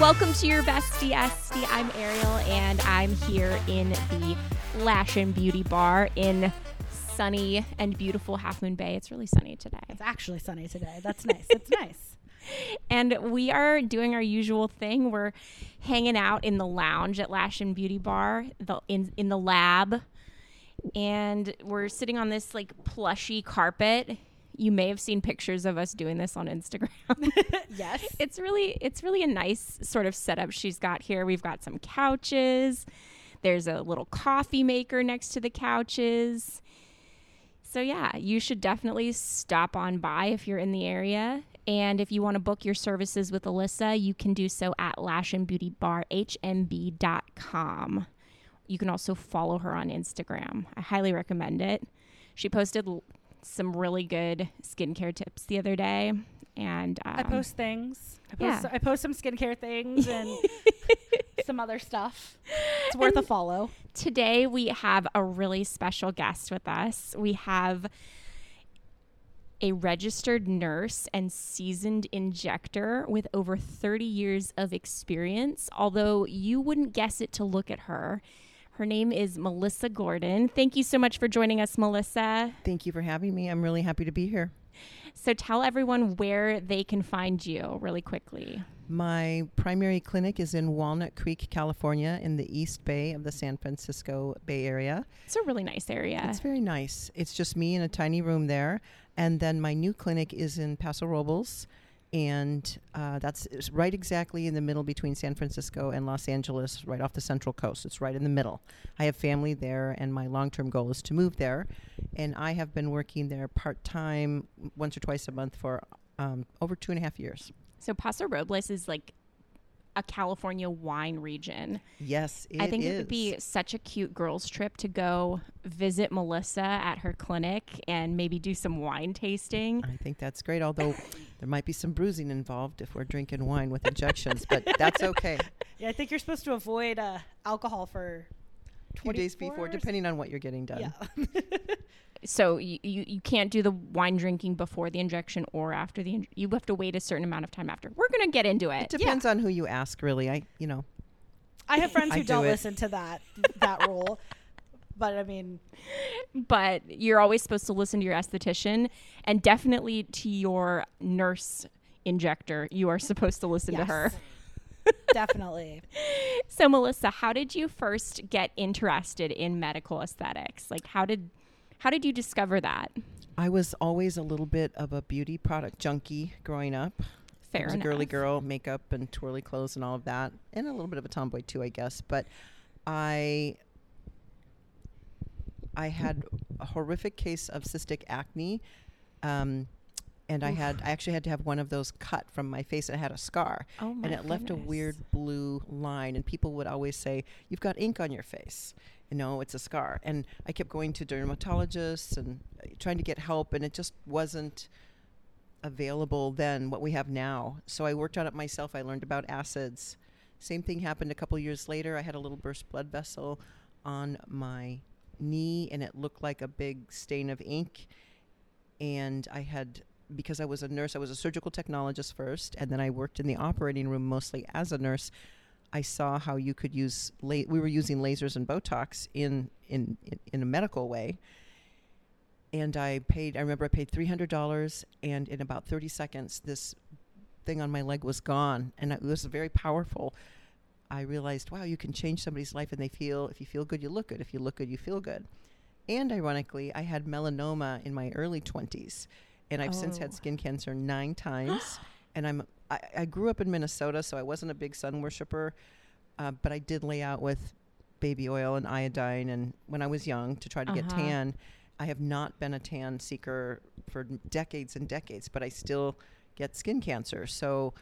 Welcome to your bestie Esty. I'm Ariel, and I'm here in the Lash and Beauty Bar in sunny and beautiful Half Moon Bay. It's really sunny today. It's actually sunny today. That's nice. It's nice. And we are doing our usual thing. We're hanging out in the lounge at Lash and Beauty Bar, the, in in the lab, and we're sitting on this like plushy carpet. You may have seen pictures of us doing this on Instagram. Yes. it's really it's really a nice sort of setup she's got here. We've got some couches. There's a little coffee maker next to the couches. So yeah, you should definitely stop on by if you're in the area. And if you want to book your services with Alyssa, you can do so at Lash and Beauty Bar lashandbeautybarhmb.com. You can also follow her on Instagram. I highly recommend it. She posted some really good skincare tips the other day, and um, I post things. I post, yeah. I post some skincare things and some other stuff. It's worth a follow. Today we have a really special guest with us. We have a registered nurse and seasoned injector with over 30 years of experience, although you wouldn't guess it to look at her. Her name is Melissa Gorden. Thank you so much for joining us, Melissa. Thank you for having me. I'm really happy to be here. So tell everyone where they can find you really quickly. My primary clinic is in Walnut Creek, California, in the East Bay of the San Francisco Bay Area. It's a really nice area. It's very nice. It's just me in a tiny room there. And then my new clinic is in Paso Robles. And uh, that's right exactly in the middle between San Francisco and Los Angeles, right off the Central Coast. It's right in the middle. I have family there, and my long term goal is to move there. And I have been working there part time, once or twice a month, for um, over two and a half years. so Paso Robles is like a California wine region. Yes, it I think is. it would be such a cute girls' trip to go visit Melissa at her clinic and maybe do some wine tasting. I think that's great, although there might be some bruising involved if we're drinking wine with injections, but that's okay. Yeah, I think you're supposed to avoid uh, alcohol for A few days before, depending on what you're getting done. Yeah. So you, you, you can't do the wine drinking before the injection or after the. In- you have to wait a certain amount of time after. We're gonna get into It it. depends on who you ask, really. I, you know, I have friends who do don't it. listen to that that rule. But I mean, but you're always supposed to listen to your esthetician and definitely to your nurse injector. You are supposed to listen to her. Definitely. So Melissa, how did you first get interested in medical aesthetics? Like how did how did you discover that? I was always a little bit of a beauty product junkie growing up. Fair I was enough. a girly girl, makeup and twirly clothes and all of that, and a little bit of a tomboy too, I guess. But I, I had a horrific case of cystic acne, um, and I had I actually had to have one of those cut from my face. and I had a scar, Oh my and it left a weird blue line. And people would always say, "You've got ink on your face." You know, it's a scar. And I kept going to dermatologists and uh, trying to get help, and it just wasn't available then what we have now. So I worked on it myself. I learned about acids. Same thing happened a couple years later. I had a little burst blood vessel on my knee and it looked like a big stain of ink. And I had because I was a nurse, I was a surgical technologist first and then I worked in the operating room mostly as a nurse. I saw how you could use la- we were using lasers and botox in in in, in a medical way and I paid. I remember I paid three hundred dollars, and in about thirty seconds, this thing on my leg was gone, and it was very powerful. I realized, wow, you can change somebody's life, and they feel. If you feel good, you look good. If you look good, you feel good. And ironically, I had melanoma in my early twenties, and I've since had Oh. skin cancer nine times. and I'm. I, I grew up in Minnesota, so I wasn't a big sun worshiper, uh, but I did lay out with baby oil and iodine, and when I was young to try to get Uh-huh. tan. I have not been a tan seeker for decades and decades, but I still get skin cancer. So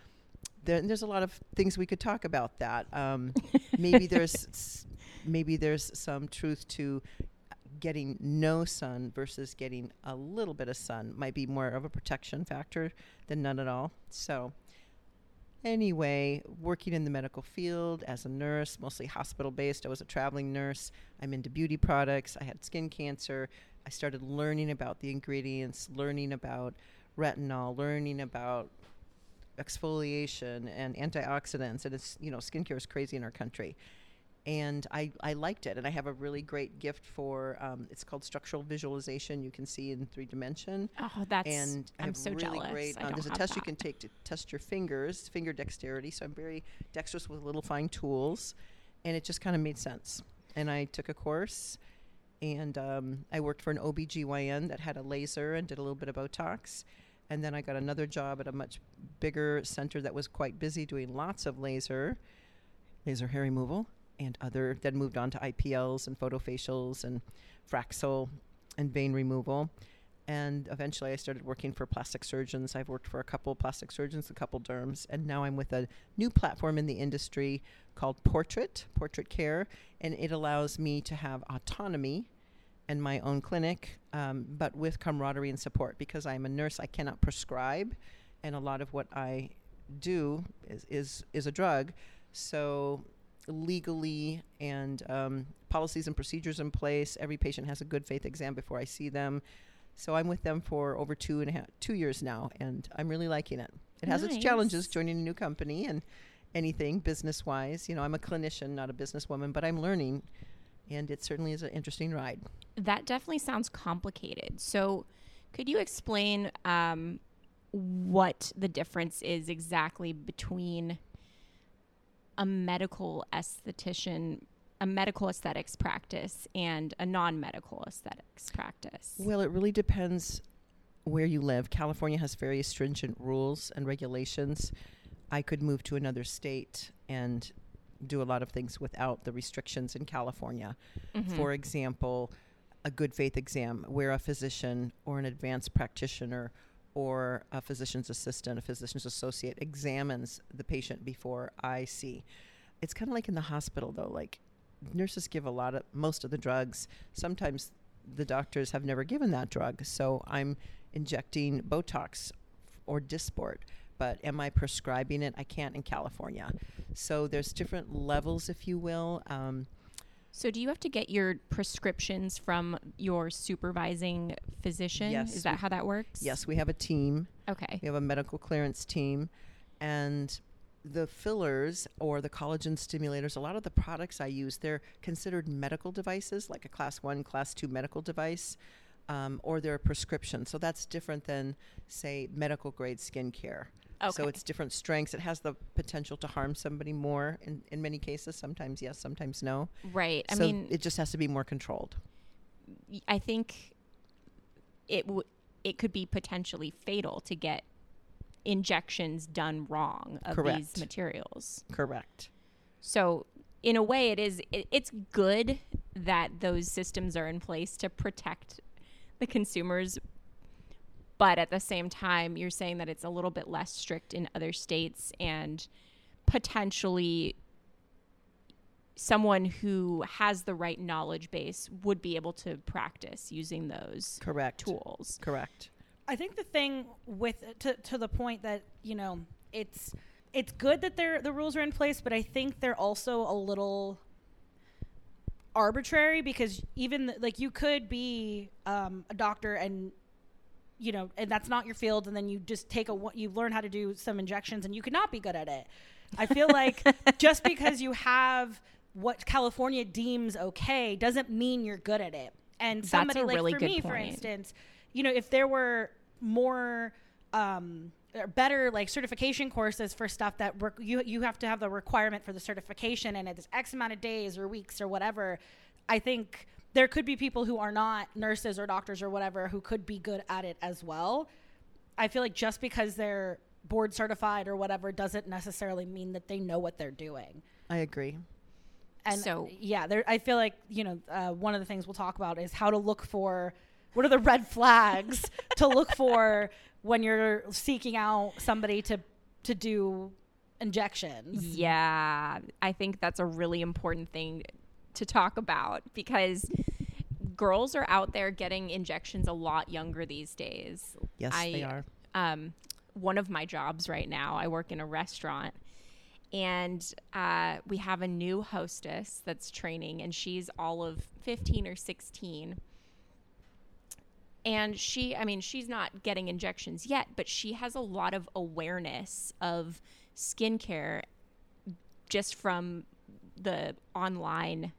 there, there's a lot of things we could talk about that. Um, maybe there's maybe there's some truth to getting no sun versus getting a little bit of sun might be more of a protection factor than none at all. So anyway, working in the medical field as a nurse, mostly hospital based. I was a traveling nurse. I'm into beauty products. I had skin cancer. I started learning about the ingredients, learning about retinol, learning about exfoliation and antioxidants, and it's you know skincare is crazy in our country. And I, I liked it, and I have a really great gift for. Um, it's called structural visualization. You can see in three dimension, Oh, that's. and I I'm have so really jealous. great. Um, there's a test you can take to test your fingers, finger dexterity. So I'm very dexterous with little fine tools, and it just kind of made sense. And I took a course, and um, I worked for an OBGYN that had a laser and did a little bit of Botox. And then I got another job at a much bigger center that was quite busy doing lots of laser, laser hair removal, and other. Then moved on to IPLs and photofacials and Fraxel and vein removal. And eventually I started working for plastic surgeons. I've worked for a couple plastic surgeons, a couple derms, and now I'm with a new platform in the industry called Portrait, Portrait Care, and it allows me to have autonomy and my own clinic, um, but with camaraderie and support. Because I'm a nurse, I cannot prescribe, and a lot of what I do is is, is a drug. So legally and um, policies and procedures in place. Every patient has a good faith exam before I see them. So I'm with them for over two and a half, two years now, and I'm really liking it. It has its challenges joining a new company and anything business wise. You know, I'm a clinician, not a businesswoman, but I'm learning, and it certainly is an interesting ride. That definitely sounds complicated. So, could you explain um, what the difference is exactly between a medical esthetician, a medical aesthetics practice, and a non medical aesthetics practice? Well, it really depends where you live. California has very stringent rules and regulations. I could move to another state and do a lot of things without the restrictions in California. Mhm. For example, a good faith exam where a physician or an advanced practitioner or a physician's assistant, a physician's associate examines the patient before I see. It's kind of like in the hospital though, like nurses give a lot of most of the drugs. Sometimes the doctors have never given that drug, so I'm injecting Botox or Dysport. But am I prescribing it? I can't in California. So there's different levels, if you will. Um, So, do you have to get your prescriptions from your supervising physician? Yes, Is that how that works? yes, we have a team. Okay. We have a medical clearance team, and the fillers or the collagen stimulators. A lot of the products I use, they're considered medical devices, like a class one, class two medical device, um, or they're a prescription. So that's different than, say, medical grade skincare. So it's different strengths. It has the potential to harm somebody more in, in many cases. Sometimes yes, sometimes no. Right. I so mean, it just has to be more controlled. I think it w- it could be potentially fatal to get injections done wrong of Correct. these materials. Correct. So, in a way, it is it, it's good that those systems are in place to protect the consumers. But at the same time, you're saying that it's a little bit less strict in other states and potentially someone who has the right knowledge base would be able to practice using those Correct. tools. Correct. I think the thing with to to the point that you know it's it's good that there the rules are in place, but I think they're also a little arbitrary because even like you could be um, a doctor and you know and that's not your field and then you just take a you learn how to do some injections and you could not be good at it. I feel like just because you have what california deems okay doesn't mean you're good at it. And somebody like really for me for instance you know if there were more um or better like certification courses for stuff that work you you have to have the requirement for the certification and it's x amount of days or weeks or whatever i think there could be people who are not nurses or doctors or whatever who could be good at it as well i feel like just because they're board certified or whatever doesn't necessarily mean that they know what they're doing I agree. and So- yeah, there. I feel like you know uh, one of the things we'll talk about is how to look for what are the red flags to look for when you're seeking out somebody to to do injections. Yeah, I think that's a really important thing to talk about because girls are out there getting injections a lot younger these days. Yes, I, they are. Um, one of my jobs right now, I work in a restaurant, and uh, we have a new hostess that's training, and she's all of 15 or 16. And she, I mean, she's not getting injections yet, but she has a lot of awareness of skincare just from the online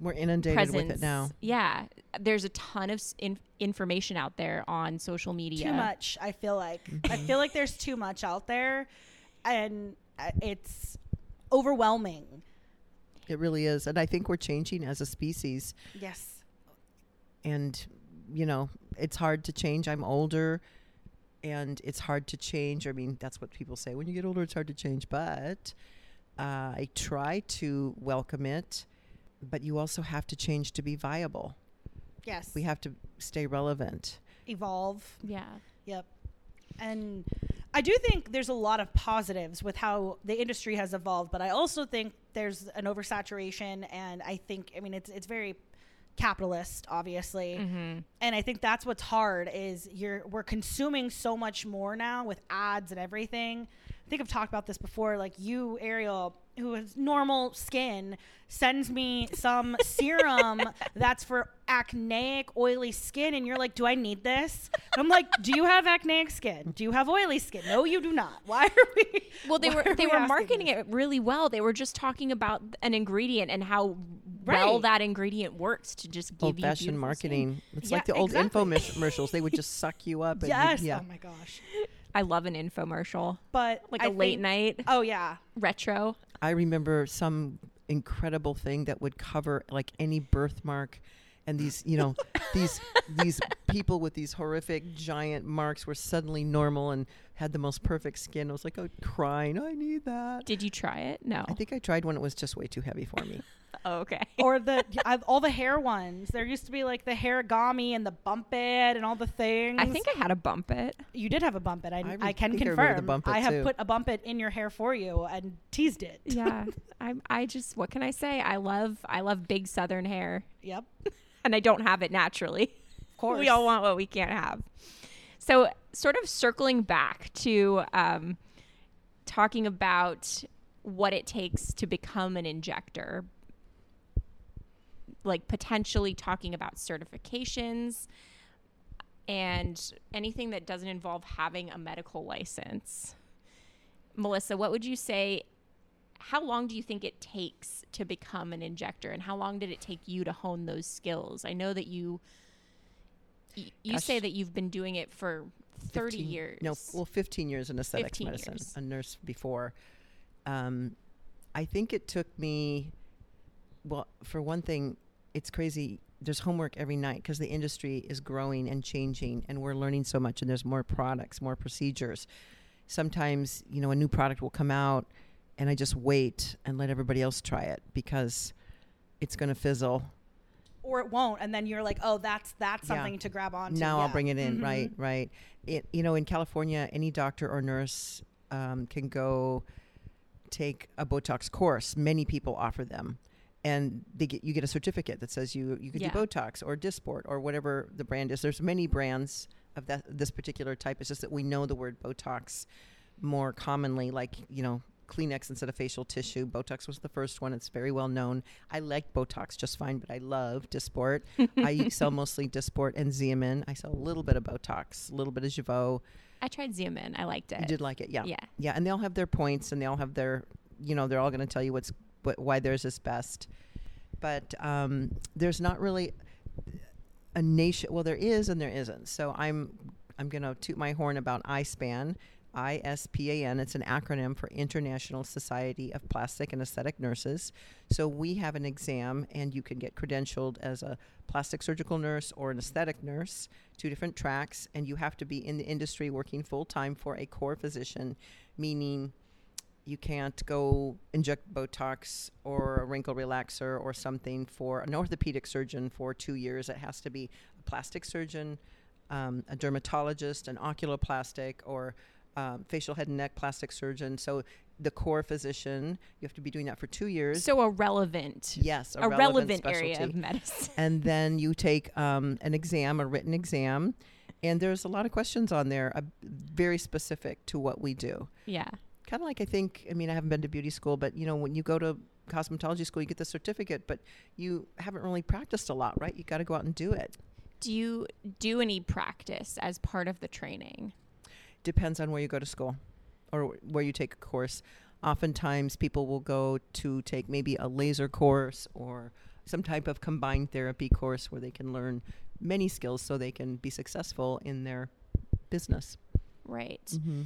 We're inundated presence. with it now. Yeah, there's a ton of in- information out there on social media. Too much. I feel like. I feel like there's too much out there, and uh, it's overwhelming. It really is. And I think we're changing as a species. Yes. And, you know, it's hard to change. I'm older and it's hard to change. I mean, that's what people say. When you get older, it's hard to change. But uh, I try to welcome it. But you also have to change to be viable. Yes. We have to stay relevant. evolve. Yeah. Yep. And I do think there's a lot of positives with how the industry has evolved, but I also think there's an oversaturation and I think I mean it's it's very capitalist obviously. Mm-hmm. And I think that's what's hard is you're we're consuming so much more now with ads and everything. I think I've talked about this before like you Ariel who has normal skin sends me some serum that's for acneic oily skin and you're like do I need this? I'm like do you have acneic skin? Do you have oily skin? No you do not. Why are we Well, they were they we were marketing this? it really well. They were just talking about an ingredient and how well that ingredient works to just give Old you fashioned beautiful skin. marketing. It's Yeah, like the old exactly. infomercials. They would just suck you up. And you- Yes. yeah. Oh my gosh. I love an infomercial, But like a a late night Oh yeah. retro. I remember some incredible thing that would cover like any birthmark and these you know these these people with these horrific giant marks were suddenly normal and had the most perfect skin. I was like, oh, crying. I need that. Did you try it? No. I think I tried one. It was just way too heavy for me. Oh, okay. or the I've, all the hair ones. There used to be like the hairgami and the bump it and all the things. I think I had a bump it. you did have a bump it. I, I I, can think I the confirm. bump it I have too. put a bump it in your hair for you and teased it. Yeah. I I just what can I say? I love I love big southern hair Yep. and I don't have it naturally. Of course. We all want what we can't have. So, sort of circling back to um, talking about what it takes to become an injector, like potentially talking about certifications and anything that doesn't involve having a medical license. Melissa, what would you say? How long do you think it takes to become an injector, and how long did it take you to hone those skills? I know that you you say that you've been doing it for 30 15 years. No, well, 15 years in aesthetics medicine. years. A nurse before. Um, I think it took me, well, for one thing, it's crazy. There's homework every night because the industry is growing and changing, and we're learning so much, and there's more products, more procedures. Sometimes, you know, a new product will come out, and I just wait and let everybody else try it because it's going to fizzle Or it won't, and then you're like, oh, that's that's Yeah. something to grab onto. now I'll bring it in. Mhm. Right, right. It, you know, in California, any doctor or nurse um, can go take a Botox course. Many people offer them, and they get you get a certificate that says you you can Yeah. do Botox or Dysport or whatever the brand is. There's many brands of that this particular type. It's just that we know the word Botox more commonly, like you know. Kleenex instead of facial tissue. Botox was the first one. It's very well known. I like Botox just fine, but I love Dysport. I sell mostly Dysport and Xeomin. I sell a little bit of Botox, a little bit of Jeuveau. I tried Xeomin. I liked it. You did like it, yeah, Yeah. yeah. And they all have their points, and they all have their, you know, they're all going to tell you what's what, why theirs is best. But um, there's not really a nation. Well, there is and there isn't. So I'm I'm going to toot my horn about ISPAN. ISPAN. It's an acronym for International Society of Plastic and Aesthetic Nurses. So we have an exam, and you can get credentialed as a plastic surgical nurse or an aesthetic nurse, two different tracks, and you have to be in the industry working full time for a core physician, meaning you can't go inject Botox or a wrinkle relaxer or something for an orthopedic surgeon for two years. It has to be a plastic surgeon, um, a dermatologist, an oculoplastic, or um, facial head and neck plastic surgeon. So the core physician, you have to be doing that for two years. So a relevant, yes, a, relevant, area specialty of medicine. and then you take um, an exam, a written exam, and there's a lot of questions on there, uh, very specific to what we do. yeah. Kind of like I think, I mean, I haven't been to beauty school, but you know, when you go to cosmetology school, you get the certificate, but you haven't really practiced a lot, right? You got to go out and do it. Do you do any practice as part of the training? Depends on where you go to school or where you take a course. Oftentimes, people will go to take maybe a laser course or some type of combined therapy course where they can learn many skills so they can be successful in their business. Right. Mm-hmm.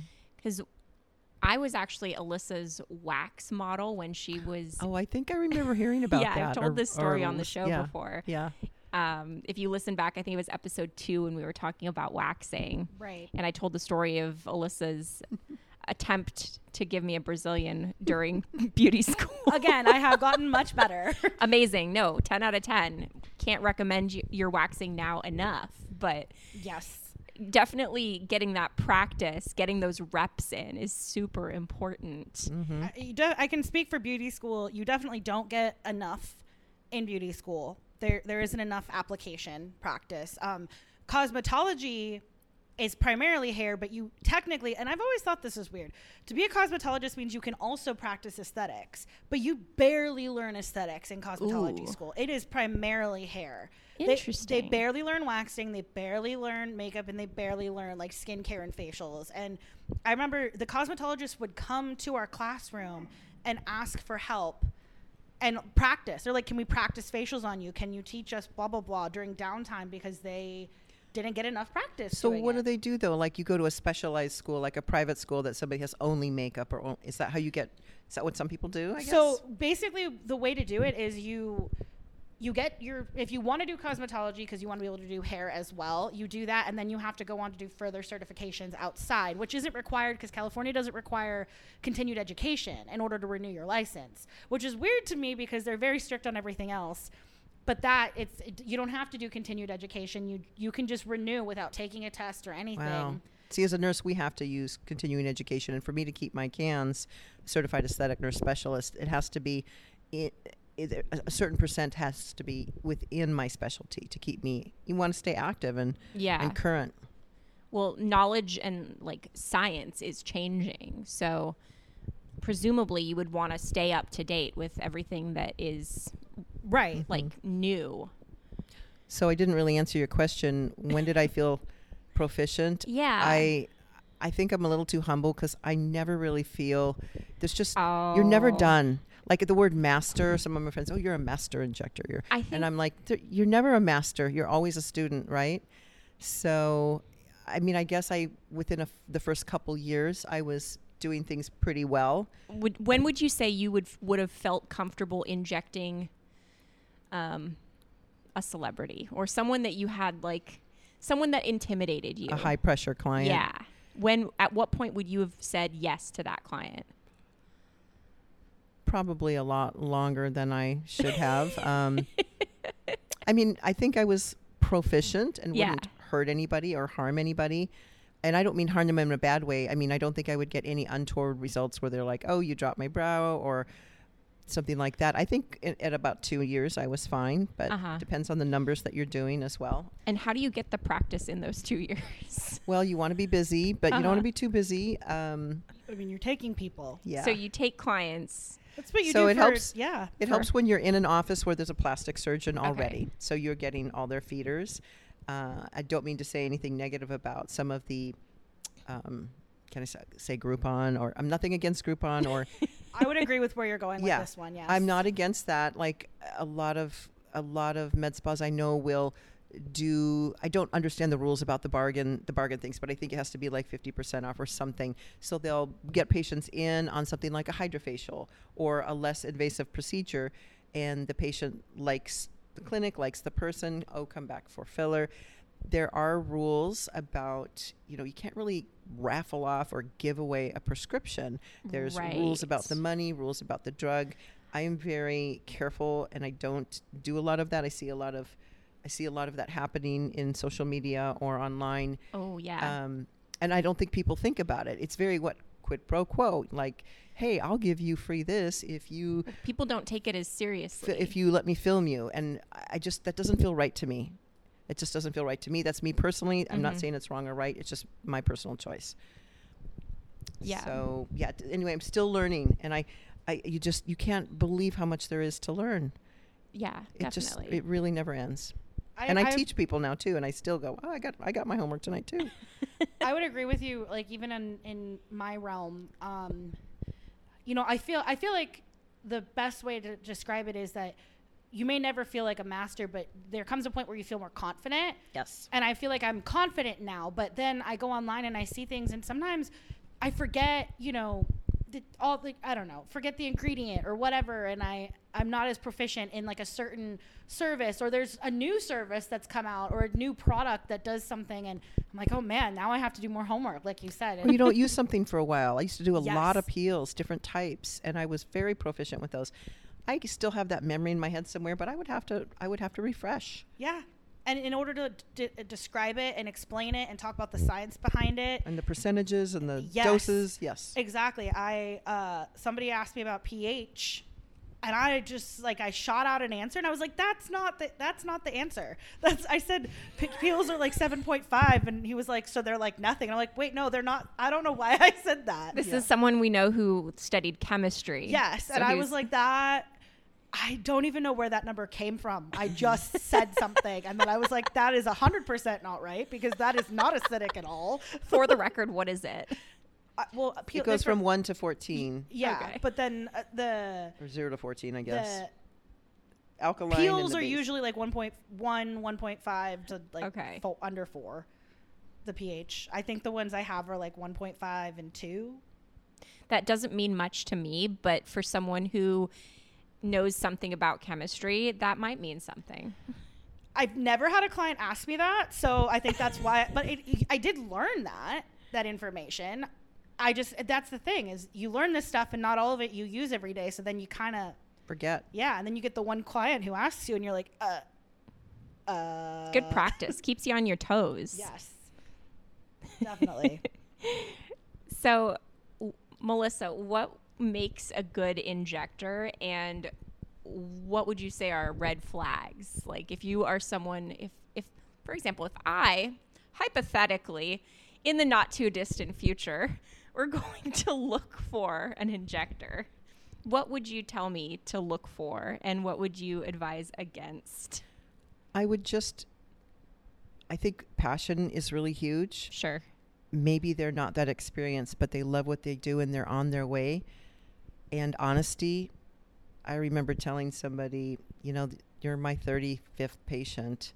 Because I was actually Alyssa's wax model when she was. Oh, I think I remember hearing about yeah, that. I've told or- this story or on the show yeah, before. Yeah. Um, if you listen back, I think it was episode two when we were talking about waxing. Right. and I told the story of Alyssa's attempt to give me a Brazilian during beauty school. Again, I have gotten much better. Amazing. No, 10 out of 10. Can't recommend you, your waxing now enough, but yes. Definitely getting that practice, getting those reps in is super important. Mm-hmm. I, you de- I can speak for beauty school. You definitely don't get enough in beauty school. There, there isn't enough application practice. Um, cosmetology is primarily hair, but you technically, and I've always thought this is weird. To be a cosmetologist means you can also practice aesthetics, but you barely learn aesthetics in cosmetology Ooh. school. It is primarily hair. They- Interesting. They, barely learn waxing, they barely learn makeup, and they barely learn like skincare and facials. And I remember the cosmetologist would come to our classroom and ask for help and practice. They're like, "Can we practice facials on you? Can you teach us blah blah blah during downtime?" Because they didn't get enough practice. So what it. do they do though? Like you go to a specialized school, like a private school that somebody has only makeup, or on- is that how you get? Is that what some people do? I guess. So basically, the way to do it is you you get your if you want to do cosmetology because you want to be able to do hair as well, you do that, and then you have to go on to do further certifications outside, which isn't required because California doesn't require continued education in order to renew your license, which is weird to me because they're very strict on everything else. But that it's it, you don't have to do continued education. You you can just renew without taking a test or anything. Wow. See, as a nurse, we have to use continuing education, and for me to keep my CANS, certified aesthetic nurse specialist, it has to be, it, it, a certain percent has to be within my specialty to keep me. You want to stay active and Yeah. and current. well, knowledge and like science is changing. So presumably you would want to stay up to date with everything that is Right. Mm-hmm. like new. So I didn't really answer your question. When did I feel proficient? Yeah. I I think I'm a little too humble because I never really feel there's just you're never Oh. done. Like the word master, some of my friends, oh, you're a master injector. You're, I think and I'm like, you're never a master. You're always a student, right? So, I mean, I guess I within a f the first couple years, I was doing things pretty well. would when would you say you would would have felt comfortable injecting um a celebrity or someone that you had like someone that intimidated you A high pressure client. yeah when at what point would you have said yes to that client probably a lot longer than I should have. Um, I mean, I think I was proficient and Yeah. wouldn't hurt anybody or harm anybody. And I don't mean harm them in a bad way. I mean, I don't think I would get any untoward results where they're like, oh, you dropped my brow or something like that. I think i- at about two years, I was fine, but Uh-huh. depends on the numbers that you're doing as well. and how do you get the practice in those two years Well, you want to be busy, but you don't want Uh-huh. to be too busy. Um, I mean, you're taking people. yeah. so you take clients That's what you So do. it for- helps- Yeah. It for- helps when you're in an office where there's a plastic surgeon Okay. already. So you're getting all their feeders. Uh, I don't mean to say anything negative about some of the, um, can I say, say Groupon or I'm nothing against Groupon or I would agree with where you're going Yeah. with this one. Yes. I'm not against that. Like a lot of a lot of med spas I know will do I don't understand the rules about the bargain the bargain things, but I think it has to be like 50% off or something. So they'll get patients in on something like a hydrofacial or a less invasive procedure and the patient likes the clinic, likes the person, oh come back for filler. There are rules about, you know, you can't really raffle off or give away a prescription. There's rules about the money, rules about the drug. I am very careful and I don't do a lot of that. I see a lot of I see a lot of that happening in social media or online. oh yeah Um, and I don't think people think about it. It's very what quid pro quo, like, hey, I'll give you free this if you people don't take it as seriously if you let me film you. And I just that doesn't feel right to me. It just doesn't feel right to me. That's me personally. I'm not Mhm. saying it's wrong or right. It's just my personal choice. Yeah. So yeah. t- Anyway, I'm still learning, and I, I you just you can't believe how much there is to learn. yeah It just it really never ends. I, and I, I- teach people now too, and I still go, oh, I got I got my homework tonight too. I would agree with you. Like even in in my realm, um, you know, I feel I feel like the best way to describe it is that you may never feel like a master, but there comes a point where you feel more confident. Yes. And I feel like I'm confident now, but then I go online and I see things, and sometimes I forget, you know, the, all the I don't know, forget the ingredient or whatever, and I I'm not as proficient in like a certain service, or there's a new service that's come out, or a new product that does something, and I'm like, oh man, now I have to do more homework, like you said. Well, you don't use something for a while. I used to do a lot of Yes. peels, different types, and I was very proficient with those. I still have that memory in my head somewhere, but I would have to I would have to refresh. yeah. And in order to d- describe it and explain it and talk about the science behind it, And the percentages and the Yes. doses, yes. Exactly. I uh, somebody asked me about pH, and I just like I shot out an answer, and I was like, "That's not the that's not the answer." That's I said p- peels are like seven point five, and he was like, "So they're like nothing." And I'm like, "Wait, no, they're not." I don't know why I said that. This Yeah. is someone we know who studied chemistry. yes, So and I was like that. I don't even know where that number came from. I just said something, and then I was like, "That is hundred percent not right because that is not acidic at all." for the record, what is it? Uh, well, peel, It goes from one to fourteen, yeah, Okay. but then uh, the or zero to fourteen, I guess. the Alkaline. peels the are base. usually like 1.1 1.5 to like Okay. fo- under 4 the ph i think the ones i have are like 1.5 and 2 That doesn't mean much to me, but for someone who knows something about chemistry, that might mean something. i've never had a client ask me that so i think that's why but it, i did learn that that information i just that's the thing is you learn this stuff and not all of it you use every day so then you kind of Forget. yeah and then you get the one client who asks you and you're like uh uh Good practice keeps you on your toes. yes definitely So, w- Melissa, what makes a good injector and what would you say are red flags? Like if you are someone if if for example, if I hypothetically in the not too distant future were going to look for an injector, what would you tell me to look for and what would you advise against? I would just. I think passion is really huge. Sure. maybe they're not that experienced, but they love what they do and they're on their way. And honesty, I remember telling somebody, you know, th- you're my 35th patient.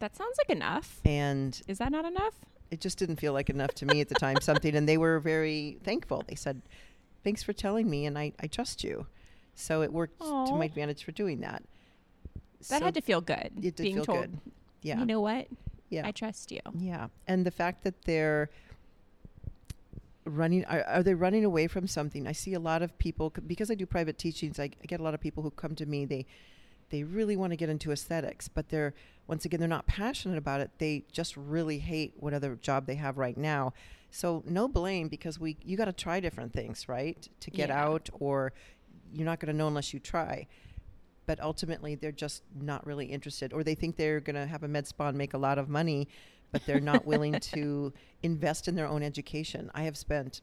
That sounds like enough. And Is that not enough? It just didn't feel like enough to me at the time, something. And they were very thankful. They said, thanks for telling me, and I, I trust you. So it worked to my advantage for doing that. That So had to feel good. it did being feel told, good. Yeah. you know what? yeah. I trust you. Yeah, and the fact that they're running are, are they running away from something? I see a lot of people because I do private teachings. I, I get a lot of people who come to me. They they really want to get into aesthetics, but they're once again they're not passionate about it. They just really hate whatever job they have right now. So no blame because we you got to try different things, right? To get Yeah. out or you're not going to know unless you try. But ultimately, they're just not really interested, or they think they're going to have a med spa and make a lot of money, but they're not willing to invest in their own education. I have spent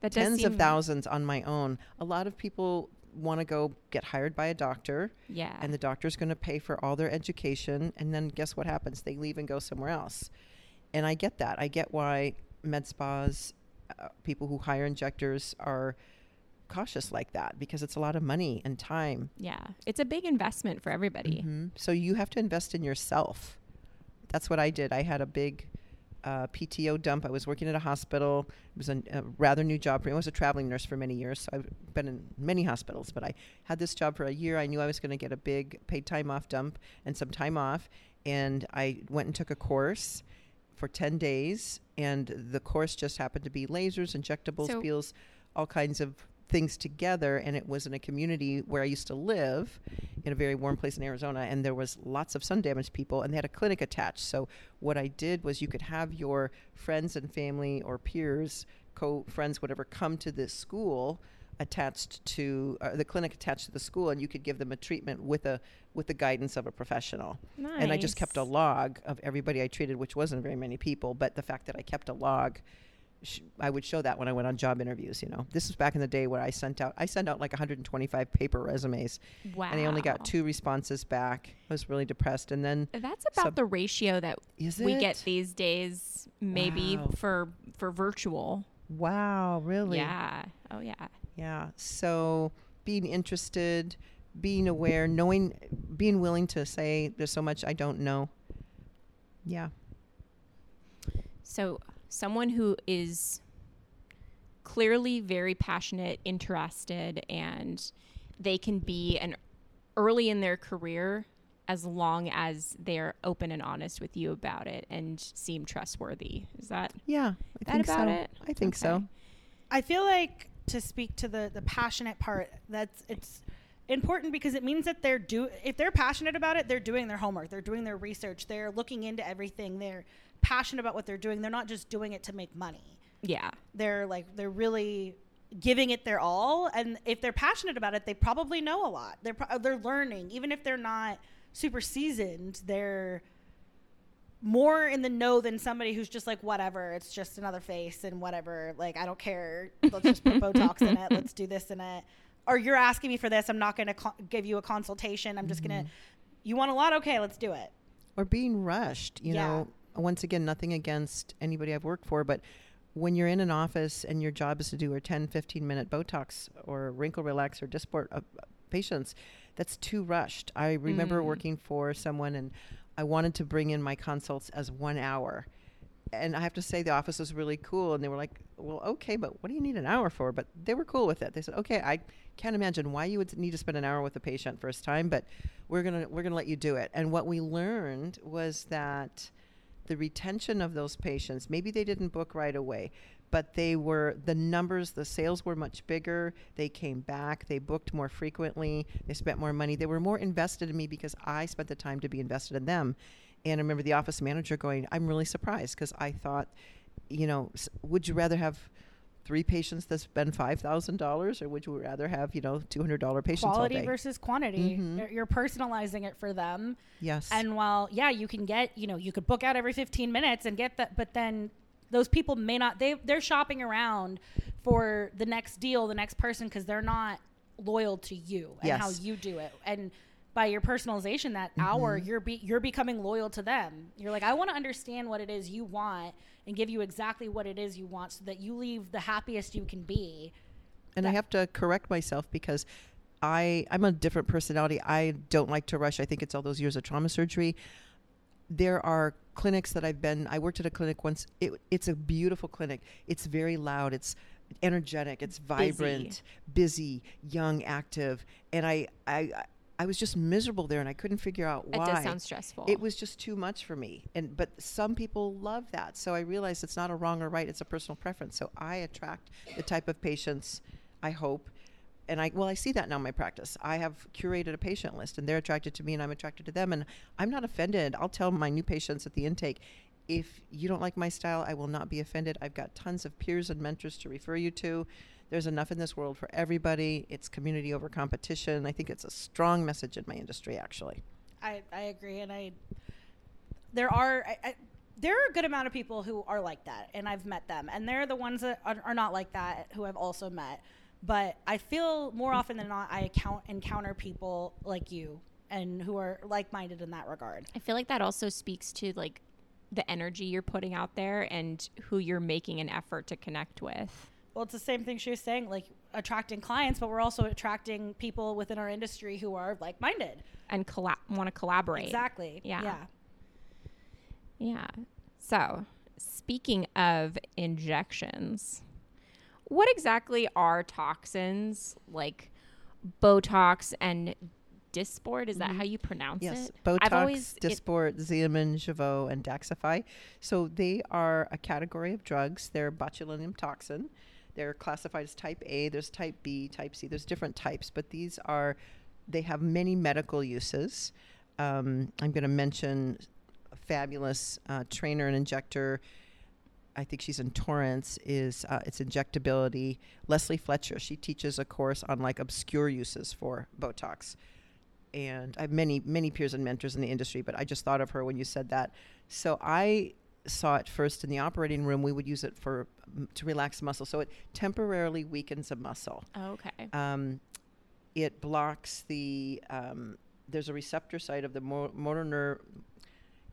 That tens of thousands on my own. A lot of people want to go get hired by a doctor, Yeah. and the doctor's going to pay for all their education, and then guess what happens? They leave and go somewhere else. And I get that. I get why med spas, uh, people who hire injectors are cautious like that because it's a lot of money and time. yeah. It's a big investment for everybody. Mhm. So you have to invest in yourself. That's what I did. I had a big uh, PTO dump. I was working at a hospital. It was a, a rather new job for me. I was a traveling nurse for many years. So I've been in many hospitals, but I had this job for a year. I knew I was going to get a big paid time off dump and some time off. And I went and took a course for 10 days. And the course just happened to be lasers, injectables, So- peels, all kinds of things together. And it was in a community where I used to live in a very warm place in Arizona, and there was lots of sun damaged people, and they had a clinic attached. So what I did was you could have your friends and family or peers, co friends, whatever, come to this school attached to uh, the clinic attached to the school, and you could give them a treatment with a with the guidance of a professional. nice. And I just kept a log of everybody I treated, which wasn't very many people, but the fact that I kept a log sh- I would show that when I went on job interviews. You know, this was back in the day where I sent out I sent out like 125 paper resumes, Wow. and I only got two responses back. I was really depressed, and then That's about Sub- the ratio that is we get these days, maybe Wow. for for virtual. Wow, really? Yeah. Oh yeah. Yeah. So being interested, being aware, knowing, being willing to say, "There's so much I don't know." Yeah. So someone who is clearly very passionate, interested, and they can be an early in their career as long as they're open and honest with you about it and seem trustworthy. Is that Yeah. I that think about so. it? I think so. I feel like to speak to the the passionate part, that's it's important because it means that they're do if they're passionate about it, they're doing their homework, they're doing their research, they're looking into everything, they're passionate about what they're doing. They're not just doing it to make money. Yeah. They're like they're really giving it their all and if they're passionate about it, they probably know a lot. They're pro- they're learning even if they're not super seasoned, they're more in the know than somebody who's just like whatever it's just another face and whatever like i don't care let's just put botox in it let's do this in it or you're asking me for this i'm not going to co- give you a consultation i'm just Mm-hmm. going to you want a lot okay let's do it Or being rushed. You Yeah. know, once again, nothing against anybody I've worked for, but when you're in an office and your job is to do a 10, 15 minute Botox or wrinkle relax or Dysport uh, patients, that's too rushed. I remember Mm. working for someone and I wanted to bring in my consults as one hour. And I have to say, the office was really cool. And they were like, well, okay, but what do you need an hour for? But they were cool with it. They said, okay, I can't imagine why you would need to spend an hour with a patient first time, but we're going to, we're going to let you do it. And what we learned was that the retention of those patients, maybe they didn't book right away, but they were, the numbers, the sales were much bigger. They came back, they booked more frequently, they spent more money. They were more invested in me because I spent the time to be invested in them. And I remember the office manager going, I'm really surprised because I thought, you know, would you rather have three patients that spend $5,000 or would you rather have, you know, $200 patients quality all day? versus quantity Mhm. You're- you're personalizing it for them yes. and while yeah you can get you know you could book out every 15 minutes and get that but then those people may not they they're shopping around for the next deal the next person because they're not loyal to you and how you do it and by your personalization that hour mm-hmm. you're be, you're becoming loyal to them you're like i want to understand what it is you want and give you exactly what it is you want so that you leave the happiest you can be and I have to correct myself because I I'm a different personality. I don't like to rush. I think it's all those years of trauma surgery. There are clinics that I've been. I worked at a clinic once. It, it's a beautiful clinic. It's very loud. It's energetic. It's vibrant, busy, young, active. And I I I was just miserable there, and I couldn't figure out why. It does sound stressful. It was just too much for me. And but some people love that. So I realized it's not a wrong or right, it's a personal preference. So I attract the type of patients I hope and I well I see that now in my practice. I have curated a patient list and they're attracted to me and I'm attracted to them and I'm not offended. I'll tell my new patients at the intake if you don't like my style, I will not be offended. I've got tons of peers and mentors to refer you to. There's enough in this world for everybody. It's community over competition. I think it's a strong message in my industry actually. I, I agree, and I there are I, I, there are a good amount of people who are like that, and I've met them, and they're the ones that are, are not like that who I've also met. But I feel more often than not, I account, encounter people like you and who are like minded in that regard. I feel like that also speaks to like the energy you're putting out there and who you're making an effort to connect with. Well, it's the same thing she was saying, like attracting clients, but we're also attracting people within our industry who are like minded. and colla- want to collaborate. Exactly. Yeah. Yeah. Yeah. So, speaking of injections, what exactly are toxins like Botox and Dysport? Is that how you pronounce Mm-hmm. Yes, it? Botox, I've always it- Dysport, Xeomin, Jeuveau, and Daxxify. So they are a category of drugs. They're botulinum toxin. They're classified as type A. There's type B, type C. There's different types, but these are they have many medical uses. Um, I'm going to mention a fabulous uh, trainer and injector. I think she's in Torrance. Is uh, its injectability. Leslie Fletcher. She teaches a course on like obscure uses for Botox and I have many, many peers and mentors in the industry, but I just thought of her when you said that. So I saw it first in the operating room, we would use it for to relax muscle. So it temporarily weakens a muscle. Okay. Um, it blocks the um, there's a receptor site of the motor nerve.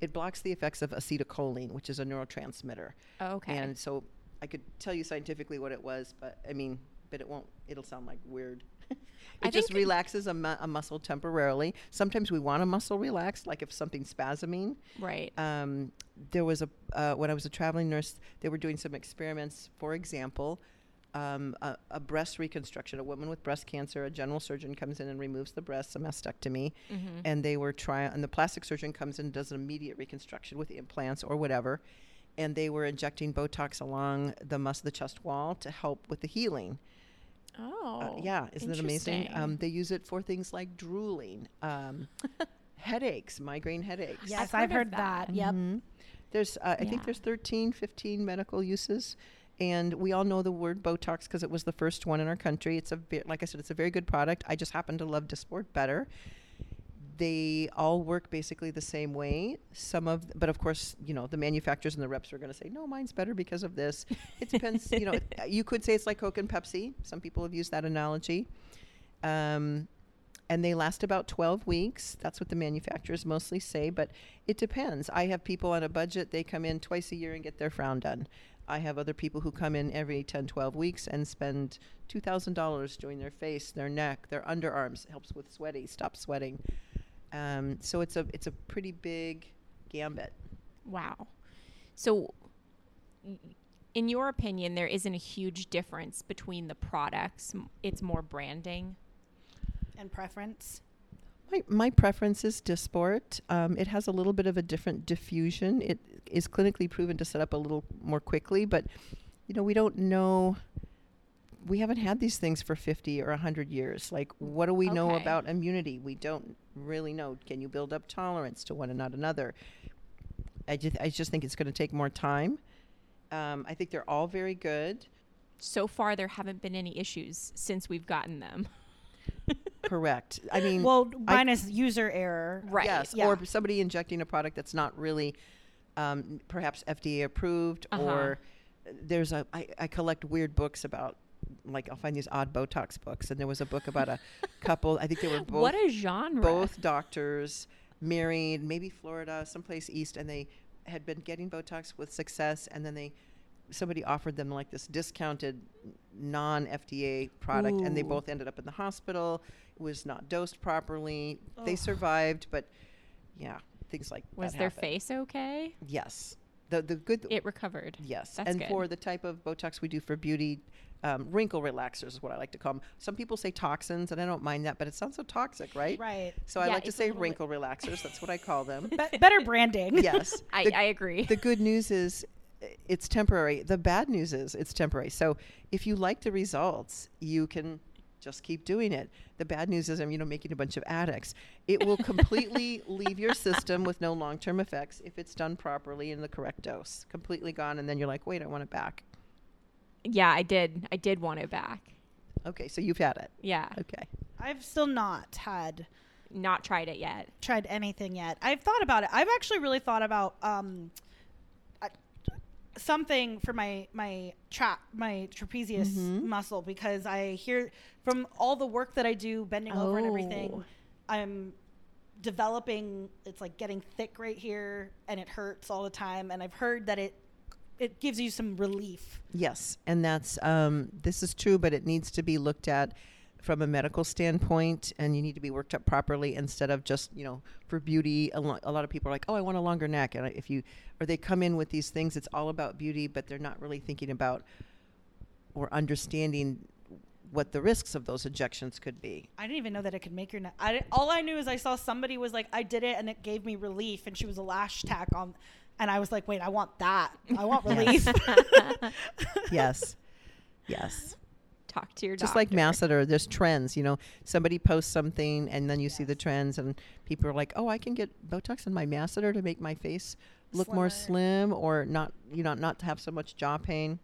It blocks the effects of acetylcholine, which is a neurotransmitter. Okay. And so I could tell you scientifically what it was, but I mean, but it won't. It'll sound like weird. It just relaxes a, mu- a muscle temporarily. Sometimes we want a muscle relaxed, like if something's spasming. right. Um, there was a uh, when I was a traveling nurse, they were doing some experiments. For example, um, a, a breast reconstruction. A woman with breast cancer, a general surgeon comes in and removes the breast, a mastectomy, Mm-hmm. and they were trying. And the plastic surgeon comes in and does an immediate reconstruction with implants or whatever. And they were injecting Botox along the mus- the chest wall to help with the healing. Oh. Uh, yeah, isn't it amazing? Um, they use it for things like drooling, um, headaches, migraine headaches. Yes, I've I've, heard heard, that. that. Yep. Mhm. There's, uh, I think there's 13, 15 medical uses. And we all know the word Botox because it was the first one in our country. It's a, ve- like I said, it's a very good product. I just happen to love Dysport better. They all work basically the same way. Some of, but of course, you know, the manufacturers and the reps are going to say, no, mine's better because of this. It depends. you know, it- you could say it's like Coke and Pepsi. Some people have used that analogy. Um, and they last about 12 weeks. That's what the manufacturers mostly say, but it depends. I have people on a budget, they come in twice a year and get their frown done. I have other people who come in every 10, 12 weeks and spend $2,000 doing their face, their neck, their underarms, helps with sweaty, stop sweating. Um, so it's a it's a pretty big gambit. Wow. So, in your opinion, there isn't a huge difference between the products. It's more branding. And preference. My, my preference is Dysport. Um, it has a little bit of a different diffusion. It is clinically proven to set up a little more quickly, but you know we don't know. We haven't had these things for 50 or 100 years. Like, what do we know about immunity? We don't really know. Can you build up tolerance to one and not another? I just, I just think it's going to take more time. Um, I think they're all very good. So far, there haven't been any issues since we've gotten them. Correct. I mean, Well, I- minus user error. Right. Yes, Yeah. or somebody injecting a product that's not really um, perhaps FDA approved, Uh-huh. or there's a I, I collect weird books about like I'll find these odd Botox books, and there was a book about a couple. I think they were both what a genre. both doctors married, maybe Florida, someplace east, and they had been getting Botox with success, and then they somebody offered them like this discounted non FDA product, and they both ended up in the hospital. It was not dosed properly. They survived, but yeah, things like Was their happen. face okay? Yes, the the good It recovered. Yes, That's and good. for the type of Botox we do for beauty, um, wrinkle relaxers is what I like to call them. Some people say toxins, and I don't mind that, but it sounds so toxic, right? Right. So I Yeah, like to say little bit- wrinkle relaxers. That's what I call them. Be- better branding. yes. I, the, I agree. the good news is it's temporary. The bad news is it's temporary. So if you like the results, you can just keep doing it. The bad news is I'm you know making a bunch of addicts. It will completely leave your system with no long-term effects if it's done properly in the correct dose. Completely gone and then you're like, "Wait, I want it back." yeah, I did. I did want it back. Okay, so you've had it. Yeah. Okay. I've still not had Not tried it yet. tried anything yet. I've thought about it. I've actually really thought about um, something for my my trap my trapezius Mhm. muscle because I hear from all the work that I do bending over and everything, Oh. I'm developing. It's like getting thick right here, and it hurts all the time. And I've heard that it it gives you some relief. Yes, and that's um, this is true, but it needs to be looked at from a medical standpoint, and you need to be worked up properly instead of just you know for beauty. A, lo- a lot of people are like, "Oh, I want a longer neck," and if you or they come in with these things, it's all about beauty, but they're not really thinking about or understanding what the risks of those injections could be. I didn't even know that it could make your neck. I, all I knew is I saw somebody was like, I did it and it gave me relief, and she was a lash tack on, and I was like, wait, I want that. I want relief. yes, yes. Talk to your just doctor. like masseter there's trends you know somebody posts something and then you see the trends and people are like oh i can get botox in my masseter to make my face look more slim or not you know not to have so much jaw pain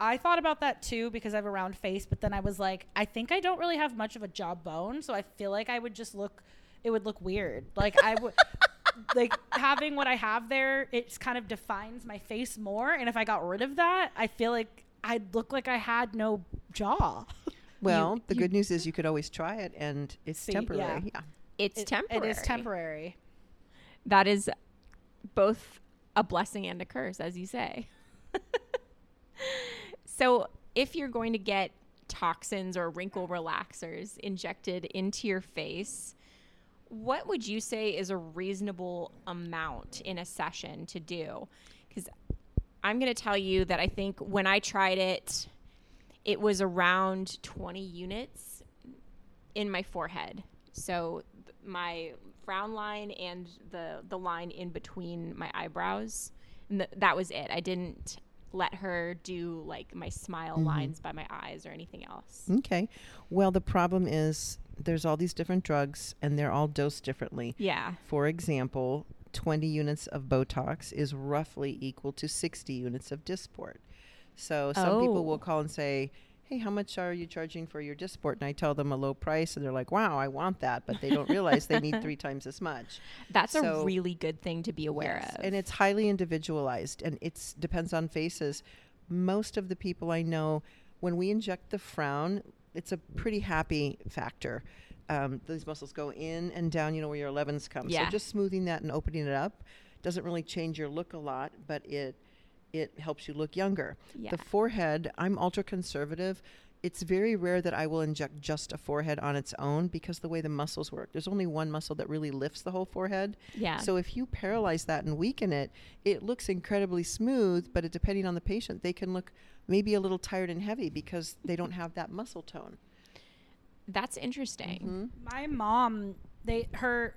I thought about that too because I have a round face, but then I was like, I think I don't really have much of a jaw bone, so I feel like I would just look, it would look weird. Like I would, like having what I have there, it kind of defines my face more. And if I got rid of that, I feel like I'd look like I had no jaw. Well, the you- good news is you could always try it, and it's See, temporary. yeah. Yeah. It's It- temporary. It is temporary. That is both a blessing and a curse, as you say. so, if you're going to get toxins or wrinkle relaxers injected into your face, what would you say is a reasonable amount in a session to do? I'm going to tell you that I think when I tried it, it was around 20 units in my forehead. So th- my frown line and the the line in between my eyebrows, and th- that was it. I didn't let her do like my smile mm-hmm. lines by my eyes or anything else. Okay. Well, the problem is there's all these different drugs, and they're all dosed differently. Yeah. For example, 20 units of Botox is roughly equal to 60 units of Dysport. So some people Oh. will call and say, "Hey, how much are you charging for your Dysport?" And I tell them a low price, and they're like, "Wow, I want that," but they don't realize they need three times as much. That's So- a really good thing to be aware Yes, of. And it's highly individualized and it depends on faces. Most of the people I know, when we inject the frown, it's a pretty happy factor. Um, these muscles go in and down, you know, where your 11s come. Yeah. So just smoothing that and opening it up doesn't really change your look a lot, but it it helps you look younger. Yeah. The forehead, I'm ultra conservative. It's very rare that I will inject just a forehead on its own because the way the muscles work. There's only one muscle that really lifts the whole forehead. yeah. So if you paralyze that and weaken it, it looks incredibly smooth, but it, depending on the patient, they can look maybe a little tired and heavy because they don't have that muscle tone. That's interesting. Mm-hmm. My mom, they her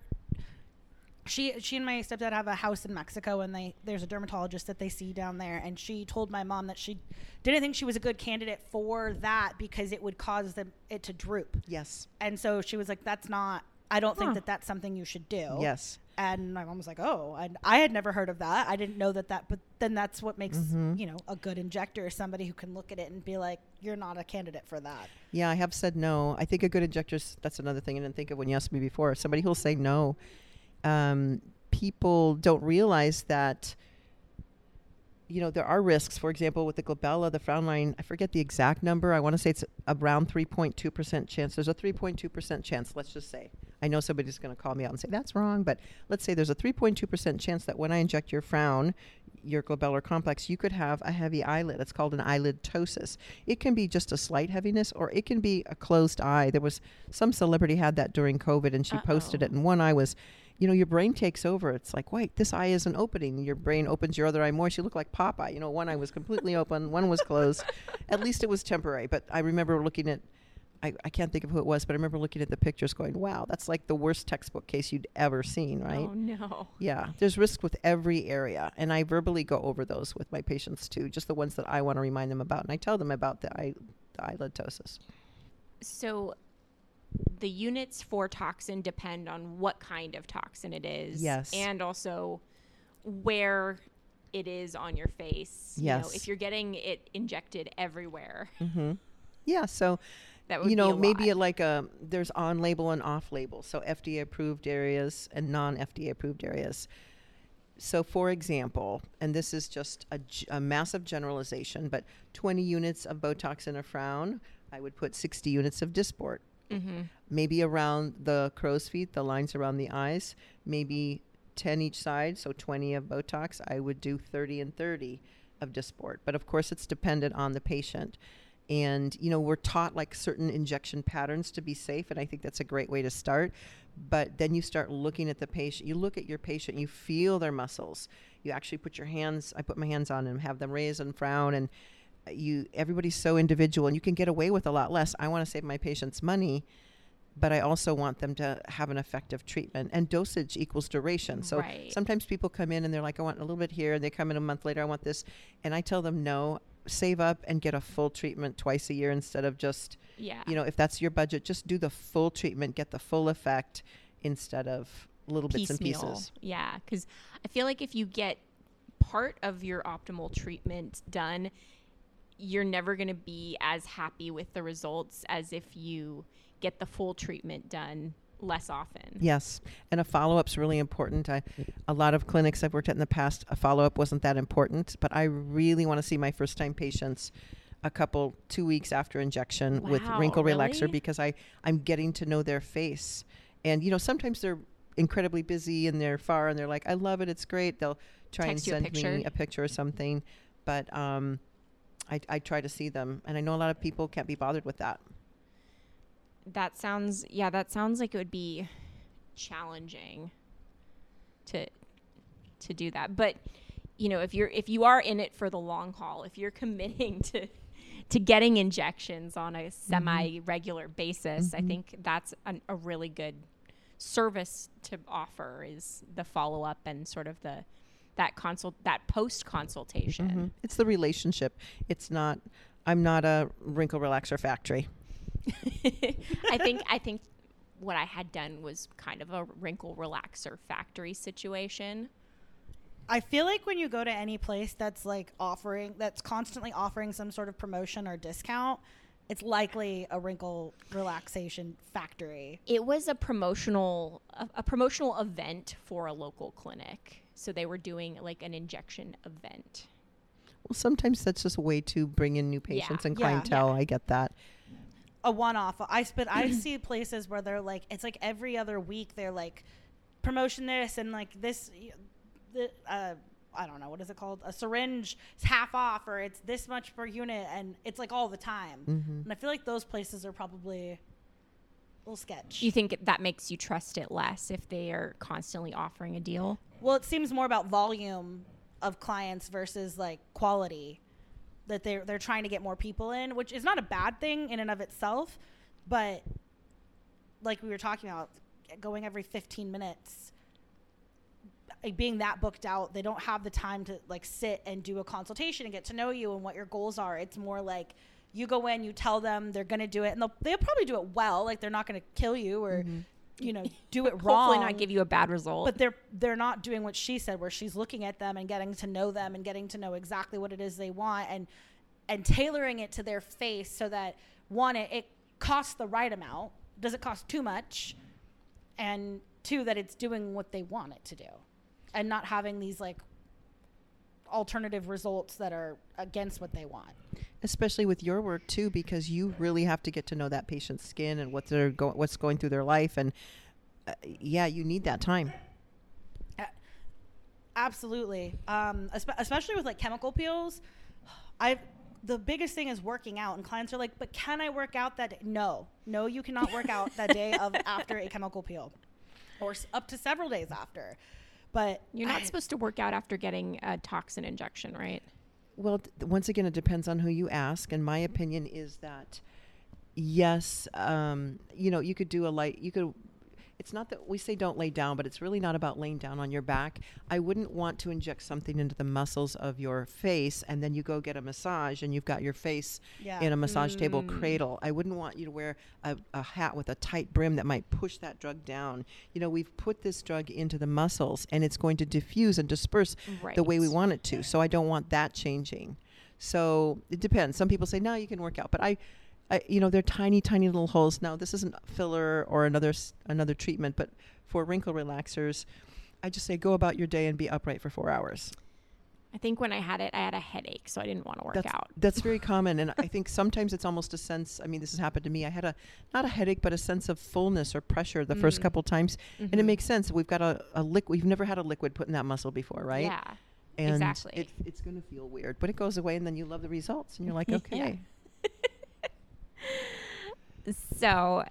she she and my stepdad have a house in Mexico and they there's a dermatologist that they see down there and she told my mom that she didn't think she was a good candidate for that because it would cause them it to droop. Yes. And so she was like that's not I don't Huh. think that that's something you should do. Yes. And my mom was like, "Oh, and I had never heard of that. I didn't know that that." But then that's what makes you know a good injector, is somebody who can look at it and be like, "You're not a candidate for that." Yeah, I have said no. I think a good injector's that's another thing I didn't think of when you asked me before. Somebody who'll say no. Um, people don't realize that you know there are risks. For example, with the glabella, the frown line, I forget the exact number. I want to say it's around 3.2 percent chance. There's a 3.2 percent chance. Let's just say. I know somebody's going to call me out and say that's wrong, but let's say there's a 3.2 percent chance that when I inject your frown, your glabellar complex, you could have a heavy eyelid. It's called an eyelid ptosis. It can be just a slight heaviness, or it can be a closed eye. There was some celebrity had that during COVID, and she posted it, Uh-oh. and one eye was, you know, your brain takes over. It's like, wait, this eye isn't opening. Your brain opens your other eye more. She looked like Popeye. You know, one eye was completely open, one was closed. At least it was temporary. But I remember looking at. I, I can't think of who it was, but I remember looking at the pictures going, wow, that's like the worst textbook case you'd ever seen, right? Oh no. Yeah, there's risk with every area, and I verbally go over those with my patients too, just the ones that I want to remind them about, and I tell them about the, eye, the eyelid ptosis. So the units for toxin depend on what kind of toxin it is. Yes. And also where it is on your face. You know, Yes. if you're getting it injected everywhere, Mm-hmm. Yeah, so that would you know be a maybe like a there's on label and off label, so FDA approved areas and non FDA approved areas. So, for example, and this is just a massive generalization, but 20 units of Botox in a frown, I would put 60 units of Dysport. Mm-hmm. maybe around the crow's feet, the lines around the eyes, maybe 10 each side, so 20 of Botox. I would do 30 and 30 of Dysport. But of course, it's dependent on the patient. And, you know, we're taught like certain injection patterns to be safe, and I think that's a great way to start. But then you start looking at the patient. You look at your patient, you feel their muscles. You actually put your hands, I put my hands on them, have them raise and frown, and uh, you everybody's so individual and you can get away with a lot less. I want to save my patients money, but I also want them to have an effective treatment. And dosage equals duration. So Right. sometimes people come in and they're like, I want a little bit here, and they come in a month later, I want this, and I tell them no. Save up and get a full treatment twice a year instead of just, Yeah. you know, if that's your budget, just do the full treatment, get the full effect instead of little bits and pieces. Yeah, because I feel like if you get part of your optimal treatment done, you're never going to be as happy with the results as if you get the full treatment done less often. Yes, and a follow up's really important. I, a lot of clinics I've worked at in the past, a follow up wasn't that important, but I really want to see my first time patients a couple two weeks after injection with wrinkle really? relaxer because I I'm getting to know their face, and you know sometimes they're incredibly busy and they're far and they're like I love it, it's great. They'll try Text and send me a picture or something, but um, I I try to see them, and I know a lot of people can't be bothered with that. That sounds yeah, that sounds like it would be challenging to to do that. But you know, if you're if you are in it for the long haul, if you're committing to to getting injections on a semi regular basis, I think that's an, a really good service to offer is the follow up and sort of the that consult that post consultation. Mhm. It's the relationship. It's not. I'm not a wrinkle relaxer factory. I think I think what I had done was kind of a wrinkle relaxer factory situation. I feel like when you go to any place that's like offering, that's constantly offering some sort of promotion or discount, it's likely a wrinkle relaxation factory. It was a promotional a, a promotional event for a local clinic. So they were doing like an injection event. Well, sometimes that's just a way to bring in new patients and Yeah. clientele. I get that. A one-off. I spit. I see places where they're like, it's like every other week they're like, promotion this and like this, the uh, I don't know what is it called? A syringe is half off or it's this much per unit and it's like all the time. hmm And I feel like those places are probably a little sketch. You think that makes you trust it less if they are constantly offering a deal? Well, it seems more about volume of clients versus like quality that they're they're trying to get more people in, which is not a bad thing in and of itself, but like we were talking about, going every 15 minutes, like, being that booked out, they don't have the time to like sit and do a consultation and get to know you and what your goals are. It's more like you go in, you tell them they're gonna do it, and they'll they'll probably do it well. Like they're not gonna kill you or mm-hmm. You know do it wrong. Hopefully not give you a bad result. But they're they're not doing what she said, where she's looking at them and getting to know them and getting to know exactly what it is they want and and tailoring it to their face so that one it, it costs the right amount, does it cost too much, and two that it's doing what they want it to do, and not having these like alternative results that are against what they want. Especially with your work too, because you really have to get to know that patient's skin and what they're going, what's going through their life, and uh, yeah, you need that time. Absolutely. Um, especially with like chemical peels. I the biggest thing is working out, and clients are like, "But can I work out that day?" No, no, you cannot work out that day of after a chemical peel, or s- up to several days after. But You're not supposed to work out after getting a toxin injection, right? Well, th- once again, it depends on who you ask, and my opinion is that yes, um, you know, you could do a light, you could. It's not that we say don't lay down, but it's really not about laying down on your back. I wouldn't want to inject something into the muscles of your face and then you go get a massage and you've got your face yeah, in a massage table Mm. cradle. I wouldn't want you to wear a, a hat with a tight brim that might push that drug down. You know, we've put this drug into the muscles and it's going to diffuse and disperse Right. the way we want it to. So I don't want that changing. So it depends. Some people say no, you can work out, but I, I you know, they're tiny, tiny little holes. Now this isn't filler or another another treatment, but for wrinkle relaxers, I just say go about your day and be upright for four hours. I think when I had it, I had a headache, so I didn't want to work that's, out. That's very common, and I think sometimes it's almost a sense. I mean, this has happened to me. I had a not a headache, but a sense of fullness or pressure the first Mm. couple times, and it Mhm. makes sense. We've got a, a liquid. We've never had a liquid put in that muscle before, right? Yeah. and exactly. It, it's going to feel weird, but it goes away, and then you love the results, and you're like, okay, So,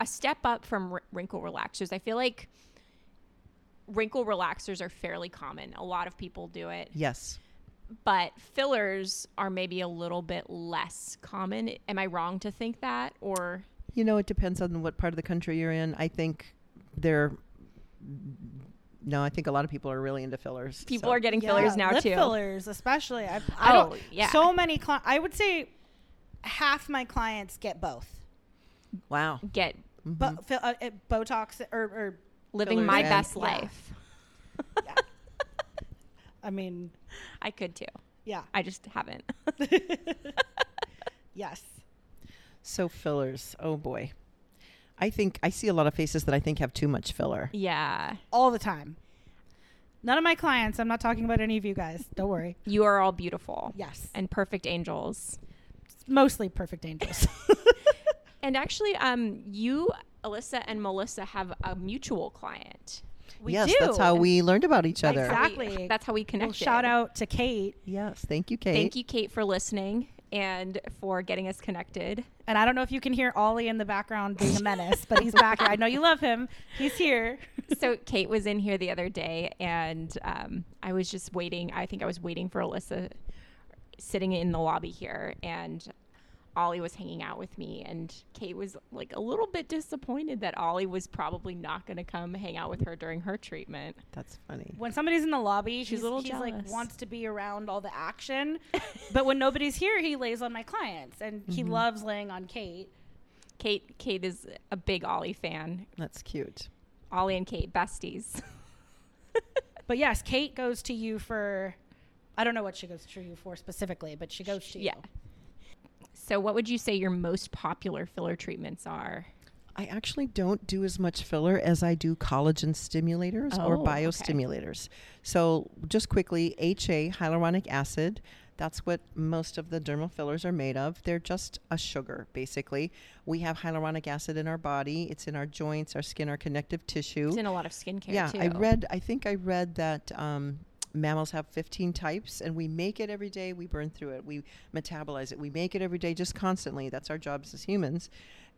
a step up from wr- wrinkle relaxers. I feel like wrinkle relaxers are fairly common. A lot of people do it, yes. but fillers are maybe a little bit less common. Am I wrong to think that? Or You know, it depends on what part of the country you're in. I think they're. No, I think a lot of people are really into fillers. people so- are getting Yeah, fillers now lip too? fillers, especially. I, I Oh, don't. yeah. So many. Cli- I would say half my clients get both, wow. Get Mhm. but fi- uh, uh, Botox or, or living Fillers my and- best Yeah. life. yeah. I mean, I could too. yeah. I just haven't. yes. So fillers, oh boy. I think I see a lot of faces that I think have too much filler. Yeah. all the time. None of my clients. I'm not talking about any of you guys. Don't worry. You are all beautiful Yes, and perfect angels. Mostly perfect angels. And actually, um, you, Alyssa, and Melissa have a mutual client. We yes, do. that's how we learned about each other. Exactly. We- that's how we Well, connected. shout out to Kate. Yes, thank you, Kate. Thank you, Kate, for listening and for getting us connected. And I don't know if you can hear Ollie in the background being a menace, but he's back here. I know you love him. He's here. so Kate was in here the other day, and um, I was just waiting. I think I was waiting for Alyssa, sitting in the lobby here, and Ollie was hanging out with me, and Kate was like a little bit disappointed that Ollie was probably not going to come hang out with her during her treatment. That's funny. When somebody's in the lobby, She's he's, a little he's like wants to be around all the action. but when nobody's here, he lays on my clients, and he Mm-hmm. loves laying on Kate. Kate, Kate is a big Ollie fan. That's cute. Ollie and Kate, besties. But yes, Kate goes to you for. I don't know what she goes to you for specifically, but she goes to you. yeah. So, what would you say your most popular filler treatments are? I actually don't do as much filler as I do collagen stimulators or Oh, okay. So, just quickly, HA, hyaluronic acid, that's what most of the dermal fillers are made of. They're just a sugar, basically. We have hyaluronic acid in our body, it's in our joints, our skin, our connective tissue. It's in a lot of skincare yeah, too. I read, I think I read that um, mammals have 15 types and we make it every day. We burn through it. We metabolize it. We make it every day just constantly. That's our jobs as humans.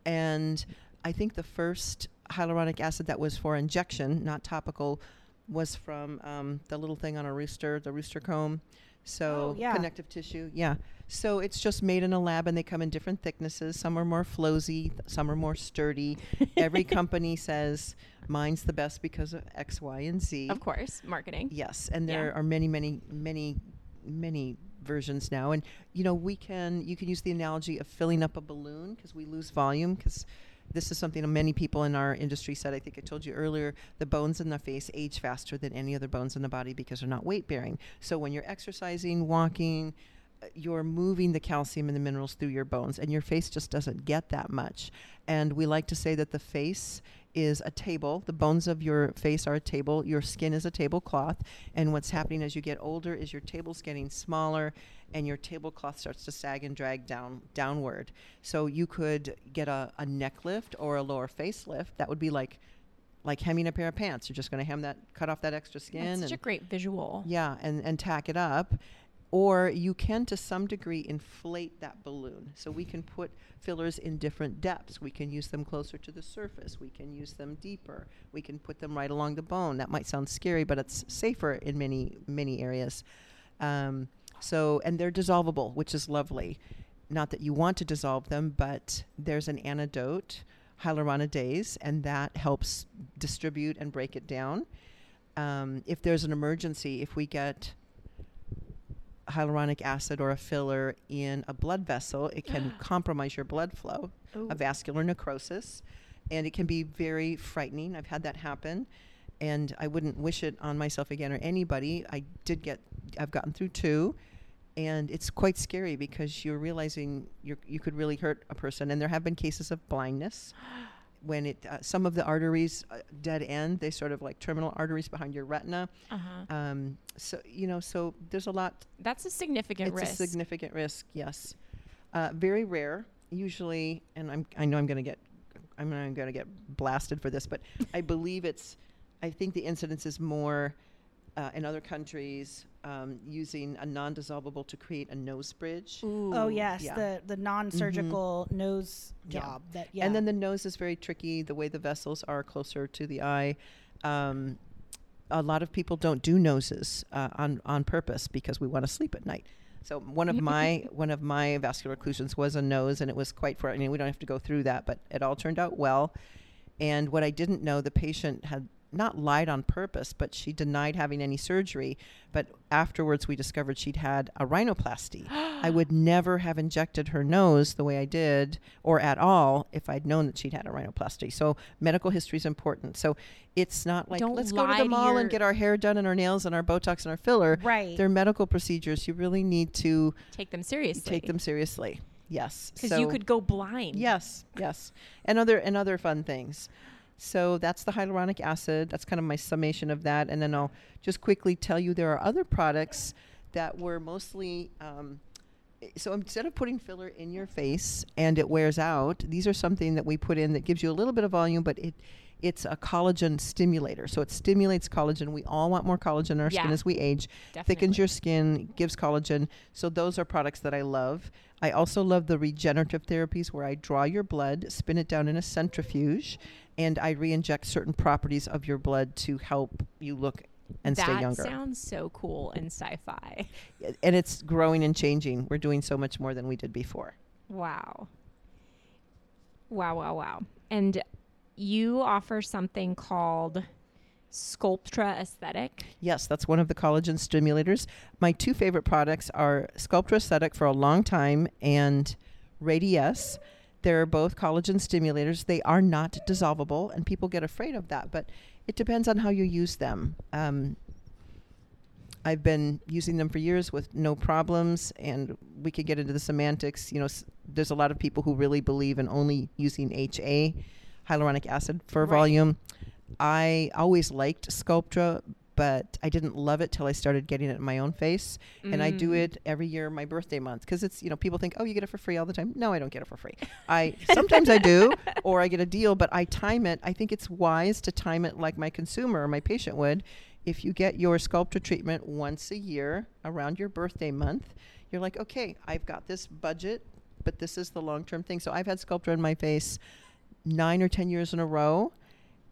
And I think the first hyaluronic acid that was for injection, not topical, was from um, the little thing on a rooster, the rooster comb. So Oh, yeah. connective tissue, yeah. So it's just made in a lab, and they come in different thicknesses. Some are more flowsy, some are more sturdy. Every company says mine's the best because of X, Y, and Z. Of course, marketing. Yes, and Yeah. there are many, many, many, many versions now. And you know, we can you can use the analogy of filling up a balloon because we lose volume because this is something that many people in our industry said. I think I told you earlier. The bones in the face age faster than any other bones in the body because they're not weight bearing. So when you're exercising, walking. You're moving the calcium and the minerals through your bones, and your face just doesn't get that much. And we like to say that the face is a table. The bones of your face are a table. Your skin is a tablecloth. And what's happening as you get older is your table's getting smaller and your tablecloth starts to sag and drag down downward. So you could get a, a neck lift or a lower face lift. That would be like like hemming a pair of pants. You're just going to hem that cut off that extra skin That's such and a great visual. yeah, and, and tack it up. Or you can, to some degree, inflate that balloon. So we can put fillers in different depths. We can use them closer to the surface. We can use them deeper. We can put them right along the bone. That might sound scary, but it's safer in many, many areas. Um, so, and they're dissolvable, which is lovely. Not that you want to dissolve them, but there's an antidote, hyaluronidase, and that helps distribute and break it down. Um, if there's an emergency, if we get hyaluronic acid or a filler in a blood vessel, it can compromise your blood flow, Ooh. a vascular necrosis, and it can be very frightening. I've had that happen, and I wouldn't wish it on myself again or anybody. I did get, I've gotten through two, and it's quite scary because you're realizing you're, you could really hurt a person, and there have been cases of blindness. When it, uh, some of the arteries uh, dead end, they sort of like terminal arteries behind your retina. Uh-huh. Um, so you know, so there's a lot. That's a significant it's risk. a significant risk. Yes, uh, very rare. Usually, and I'm I know I'm going to get I'm going to get blasted for this, but I believe it's. I think the incidence is more uh, in other countries um, using a non-dissolvable to create a nose bridge. Oh yes, yeah. the the non-surgical nose Yeah. job. That yeah. And then the nose is very tricky. The way the vessels are closer to the eye. Um, a lot of people don't do noses uh, on on purpose because we want to sleep at night. So one of my one of my vascular occlusions was a nose, and it was quite for. I mean, we don't have to go through that, but it all turned out well. And what I didn't know, the patient had not lied on purpose, but she denied having any surgery. But afterwards, we discovered she'd had a rhinoplasty. I would never have injected her nose the way I did, or at all, if I'd known that she'd had a rhinoplasty. So medical history is important. So it's not like Don't let's go to the mall your- and get our hair done and our nails and our Botox and our filler. right. They're medical procedures. You really need to Take them seriously. take them seriously. Yes. Because so you could go blind. Yes, yes, and other and other fun things. So that's the hyaluronic acid. That's kind of my summation of that, and then I'll just quickly tell you there are other products that were mostly. Um, so instead of putting filler in your face and it wears out, these are something that we put in that gives you a little bit of volume, but it it's a collagen stimulator. So it stimulates collagen. We all want more collagen in our skin as we age Definitely. thickens your skin, gives collagen. So those are products that I love. I also love the regenerative therapies where I draw your blood, spin it down in a centrifuge, and I re-inject certain properties of your blood to help you look and that stay younger. That sounds so cool in sci-fi. and it's growing and changing. We're doing so much more than we did before. Wow. Wow, wow, wow. And you offer something called Sculptra Aesthetic. Yes, that's one of the collagen stimulators. My two favorite products are Sculptra Aesthetic for a long time and Radiesse. They're both collagen stimulators. They are not dissolvable, and people get afraid of that, but it depends on how you use them. Um, I've been using them for years with no problems, and we could get into the semantics. You know, s- there's a lot of people who really believe in only using HA, hyaluronic acid, for Right. volume. I always liked Sculptra, but I didn't love it till I started getting it in my own face. And I do Mm. it every year, my birthday month, because it's you know people think, oh, you get it for free all the time. No, I don't get it for free. I sometimes I do, or I get a deal, but I time it. I think it's wise to time it like my consumer or my patient would. If you get your Sculptra treatment once a year around your birthday month, you're like, okay, I've got this budget, but this is the long term thing. So I've had Sculptra in my face nine or ten years in a row.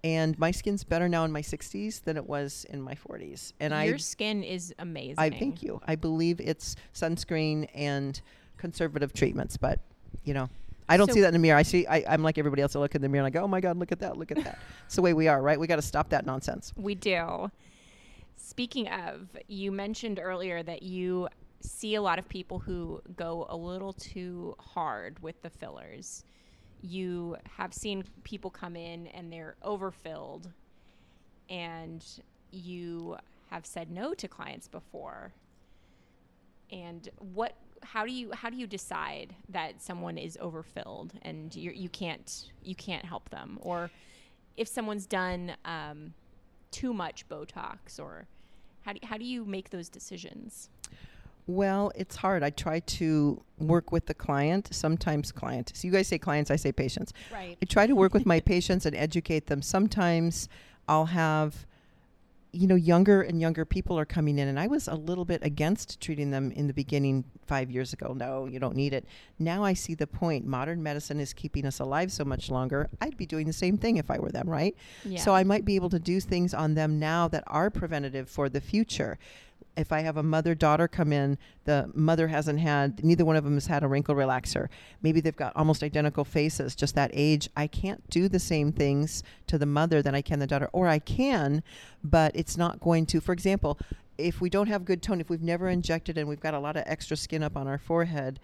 And my skin's better now in my 60s than it was in my 40s. And I Your skin is amazing. I thank you. I believe it's sunscreen and conservative treatments, but you know, I don't So- see that in the mirror. I see. I, I'm like everybody else. I look in the mirror and I go, "Oh my God, look at that! Look at that!" it's the way we are, right? We got to stop that nonsense. We do. Speaking of, you mentioned earlier that you see a lot of people who go a little too hard with the fillers. You have seen people come in and they're overfilled, and you have said no to clients before. And what? How do you how do you decide that someone is overfilled and you you can't you can't help them or if someone's done um, too much Botox or how do, how do you make those decisions? Well, it's hard. I try to work with the client. Sometimes client. So you guys say clients, I say patients. Right. I try to work with my patients and educate them. Sometimes I'll have, you know, younger and younger people are coming in, and I was a little bit against treating them in the beginning five years ago. No, you don't need it. Now I see the point. Modern medicine is keeping us alive so much longer. I'd be doing the same thing if I were them, right? Yeah. So I might be able to do things on them now that are preventative for the future. If I have a mother daughter come in, the mother hasn't had, neither one of them has had a wrinkle relaxer. Maybe they've got almost identical faces, just that age. I can't do the same things to the mother that I can the daughter, or I can, but it's not going to. For example, if we don't have good tone, if we've never injected and we've got a lot of extra skin up on our forehead,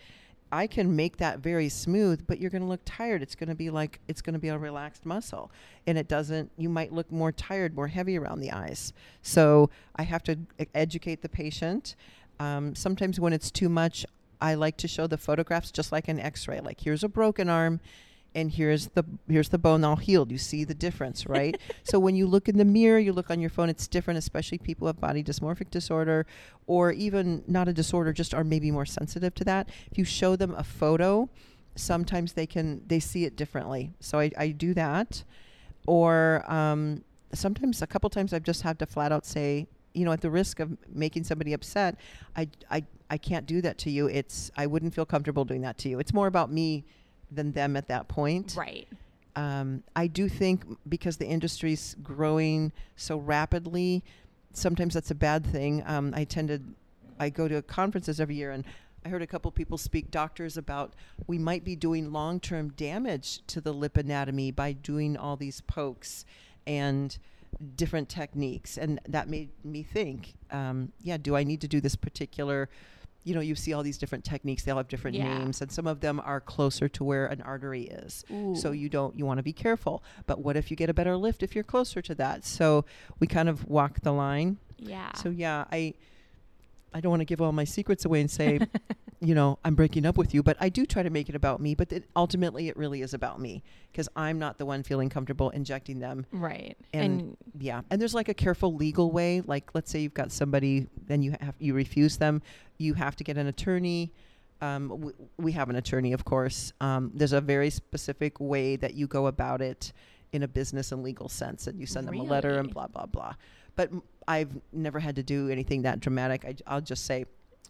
I can make that very smooth, but you're going to look tired. It's going to be like it's going to be a relaxed muscle, and it doesn't. You might look more tired, more heavy around the eyes. So I have to educate the patient. Um, sometimes when it's too much, I like to show the photographs just like an X-ray. Like here's a broken arm, and here's the here's the bone all healed. You see the difference, right? so when you look in the mirror, you look on your phone, it's different, especially people with body dysmorphic disorder or even not a disorder, just are maybe more sensitive to that. If you show them a photo, sometimes they can they see it differently. So I, I do that. Or um, sometimes a couple times I've just had to flat out say, you know, at the risk of making somebody upset, I, I, I can't do that to you. It's I wouldn't feel comfortable doing that to you. It's more about me than them at that point. right. Um, I do think because the industry's growing so rapidly, sometimes that's a bad thing. Um, I tended, I go to conferences every year, and I heard a couple people speak, doctors, about we might be doing long-term damage to the lip anatomy by doing all these pokes and different techniques, and that made me think, um, yeah, do I need to do this particular? You know, you see all these different techniques; they all have different Yeah. names, and some of them are closer to where an artery is. So you don't you want to be careful. But what if you get a better lift if you're closer to that? So we kind of walk the line. yeah. So yeah, I I don't want to give all my secrets away and say you know, I'm breaking up with you, but I do try to make it about me. But it, ultimately, it really is about me because I'm not the one feeling comfortable injecting them. Right. And, And, yeah, and there's like a careful legal way. Like, let's say you've got somebody, then you have you refuse them, you have to get an attorney. Um, w- we have an attorney, of course. Um, there's a very specific way that you go about it in a business and legal sense, and you send them a letter and blah blah blah. But m- I've never had to do anything that dramatic. I, I'll just say,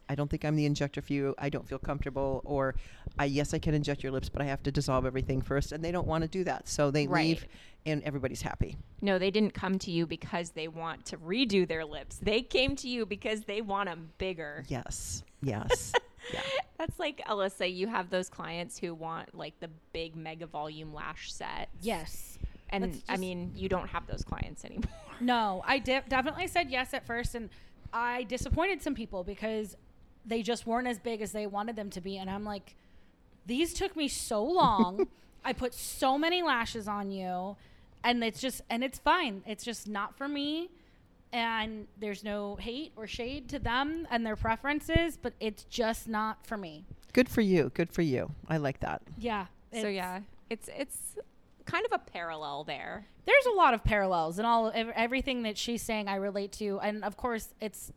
I don't think I'm the injector for you. I don't feel comfortable, or I yes, I can inject your lips, but I have to dissolve everything first, and they don't want to do that, so they Right. leave, and everybody's happy. no, they didn't come to you because they want to redo their lips. They came to you because they want them bigger. Yes, yes, yeah. That's like Alyssa. You have those clients who want like the big mega volume lash set. Yes. And Let's I mean, you don't have those clients anymore. No, I de- definitely said yes at first, and I disappointed some people because they just weren't as big as they wanted them to be. And I'm like, these took me so long. I put so many lashes on you, and it's just, and it's fine. It's just not for me. And there's no hate or shade to them and their preferences, but it's just not for me. Good for you. Good for you. I like that. Yeah. so yeah, it's it's kind of a parallel there. there's a lot of parallels and all everything that she's saying I relate to and of course it's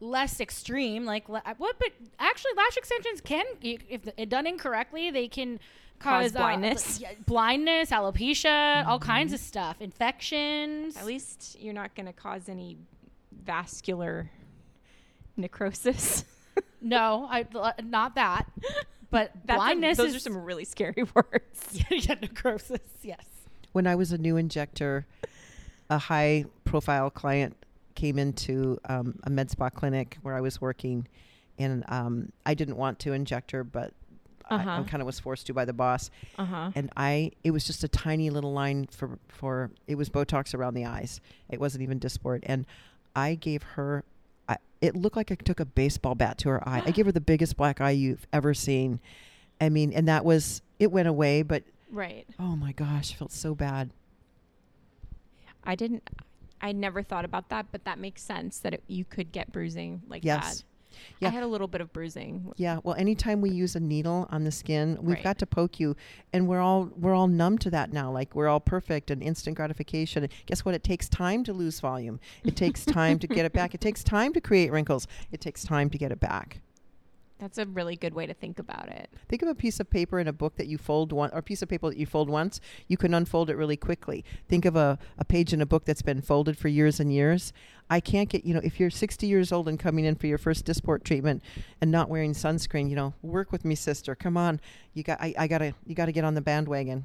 less extreme like uh, what but actually lash extensions can if th- done incorrectly they can Cause cause, uh, blindness. yeah, blindness alopecia all mm-hmm. kinds of stuff infections At least you're not going to cause any vascular necrosis. no I uh, not that but That's a- blindness those is are some really scary words. yeah, necrosis yes When I was a new injector, a high profile client came into um, a med spa clinic where I was working, and um, I didn't want to inject her, but I, Uh-huh. kind of was forced to by the boss. Uh huh. And I, it was just a tiny little line for for it was Botox around the eyes. It wasn't even Dysport, and I gave her. I, it looked like I took a baseball bat to her eye. I gave her the biggest black eye you've ever seen. I mean, and that was it went away, but Right. oh my gosh, I felt so bad. I didn't. I never thought about that, but that makes sense that it, you could get bruising like Yes. that. Yeah. I had a little bit of bruising. Yeah, well, anytime we use a needle on the skin, we've Right. got to poke you, and we're all we're all numb to that now. Like we're all perfect and instant gratification. Guess what? It takes time to lose volume. It takes time to get it back. It takes time to create wrinkles. It takes time to get it back. That's a really good way to think about it. Think of a piece of paper in a book that you fold one, or a piece of paper that you fold once. You can unfold it really quickly. Think of a, a page in a book that's been folded for years and years. I can't get, you know, if you're 60 years old and coming in for your first Dysport treatment and not wearing sunscreen, you know, work with me, sister. Come on, you got, I, I gotta, you gotta get on the bandwagon.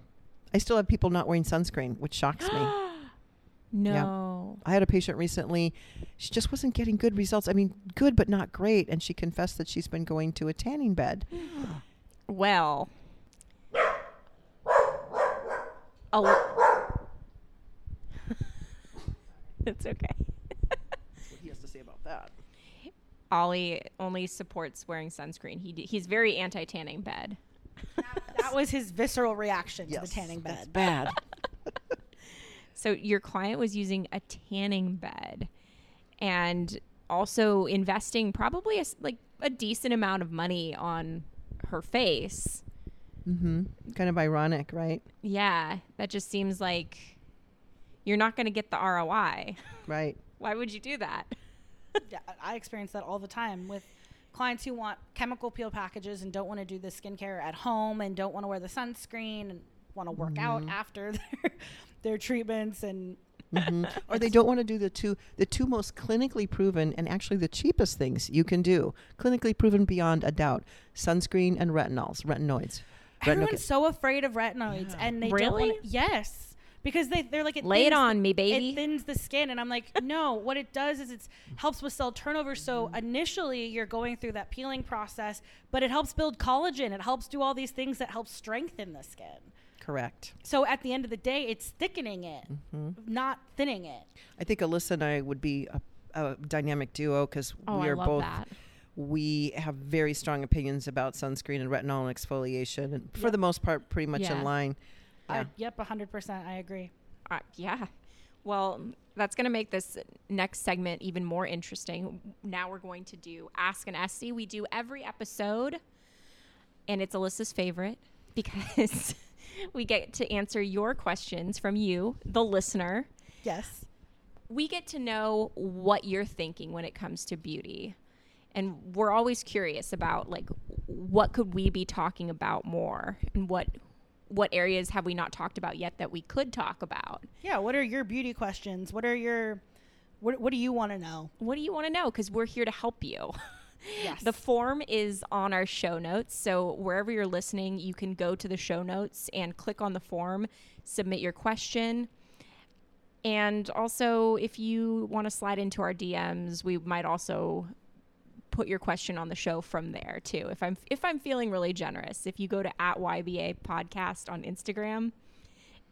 I still have people not wearing sunscreen, which shocks me. no. I had a patient recently. She just wasn't getting good results. I mean, good but not great. And she confessed that she's been going to a tanning bed. Well. Oh. it's okay. What he has to say about that? Ollie only supports wearing sunscreen. He d- he's very anti tanning bed. that was his visceral reaction to the tanning that's bed bad. So your client was using a tanning bed and also investing probably a, s- like a decent amount of money on her face. mm-hmm. Kind of ironic, right? Yeah, that just seems like you're not going to get the ROI. Right. Why would you do that? yeah, I experience that all the time with clients who want chemical peel packages and don't want to do the skincare at home and don't want to wear the sunscreen and want to work out after their, their treatments and hmm or they don't want to do the two the two most clinically proven and actually the cheapest things you can do clinically proven beyond a doubt sunscreen and retinols retinoids Retinoid- everyone's so afraid of retinoids and they don't Really? want yes because they they're like it Lay it thins the- on me, baby. it thins the skin and i'm like no what it does is it helps with cell turnover. So Mm-hmm. initially you're going through that peeling process but it helps build collagen. It helps do all these things that help strengthen the skin correct so at the end of the day it's thickening it Mm-hmm. not thinning it i think alyssa and i would be a, a dynamic duo because Oh, we I are love both that. we have very strong opinions about sunscreen and retinol and exfoliation and for Yep. the most part pretty much Yeah. in line I, Yeah. yep 100% i agree Uh, yeah. Well, that's going to make this next segment even more interesting. Now we're going to do Ask an Aesthie. We do every episode, and it's Alyssa's favorite because we get to answer your questions from you, the listener. Yes. We get to know what you're thinking when it comes to beauty. And we're always curious about like what could we be talking about more and what what areas have we not talked about yet that we could talk about? Yeah. What are your beauty questions? What are your what, what do you want to know? What do you want to know? Because we're here to help you. Yes. The form is on our show notes. So wherever you're listening, you can go to the show notes and click on the form, submit your question. And also, if you want to slide into our DMs, we might also put your question on the show from there too. If I'm if I'm feeling really generous, if you go to at YBA podcast on Instagram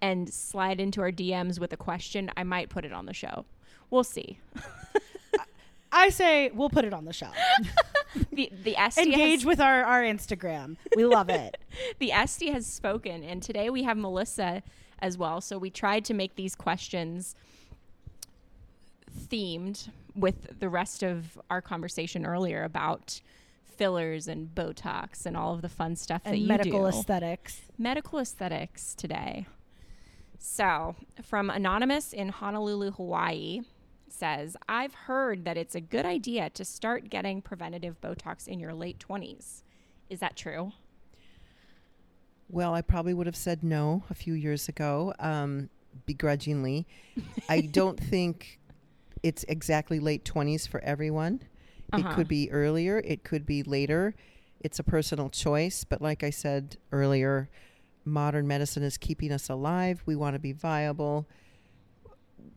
and slide into our DMs with a question, I might put it on the show. We'll see. I say we'll put it on the show. The the Aesthie Engage has, with our, our Instagram. We love it. the Aesthie has spoken, and today we have Melissa as well. So we tried to make these questions themed with the rest of our conversation earlier about fillers and Botox and all of the fun stuff that and you medical do. aesthetics. medical aesthetics today. So, from Anonymous in Honolulu, Hawaii, says, I've heard that it's a good idea to start getting preventative Botox in your late 20s. Is that true? Well, I probably would have said no a few years ago, um, begrudgingly. I don't think it's exactly late 20s for everyone. It Uh-huh. could be earlier, it could be later. It's a personal choice. But like I said earlier, modern medicine is keeping us alive. We want to be viable.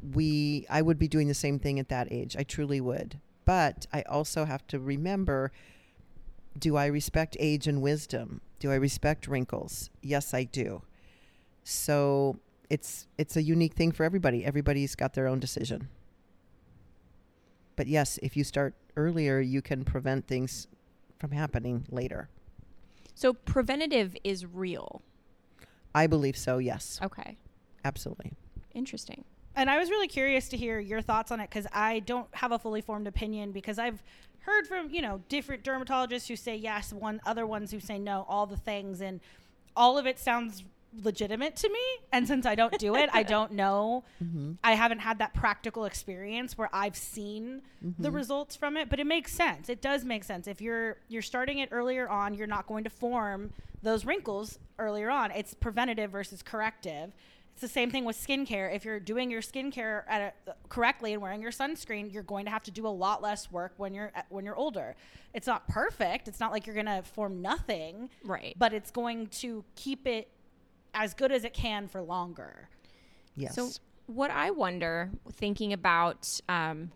We, I would be doing the same thing at that age. I truly would. But I also have to remember do I respect age and wisdom? Do I respect wrinkles? Yes, I do. So it's it's a unique thing for everybody. Everybody's got their own decision. But yes, if you start earlier, you can prevent things from happening later. So, preventative is real. I believe so. Yes, Okay. absolutely. Interesting. And I was really curious to hear your thoughts on it because I don't have a fully formed opinion because I've heard from, you know, different dermatologists who say yes, one other ones who say no, all the things and all of it sounds legitimate to me. And since I don't do it, I don't know. Mm-hmm. I haven't had that practical experience where I've seen Mm-hmm. the results from it, but it makes sense. It does make sense. If you're you're starting it earlier on, you're not going to form those wrinkles earlier on. It's preventative versus corrective. It's the same thing with skincare. If you're doing your skincare at a, correctly and wearing your sunscreen, you're going to have to do a lot less work when you're when you're older. It's not perfect. It's not like you're going to form nothing, Right. but it's going to keep it as good as it can for longer. Yes. So, what I wonder, thinking about um,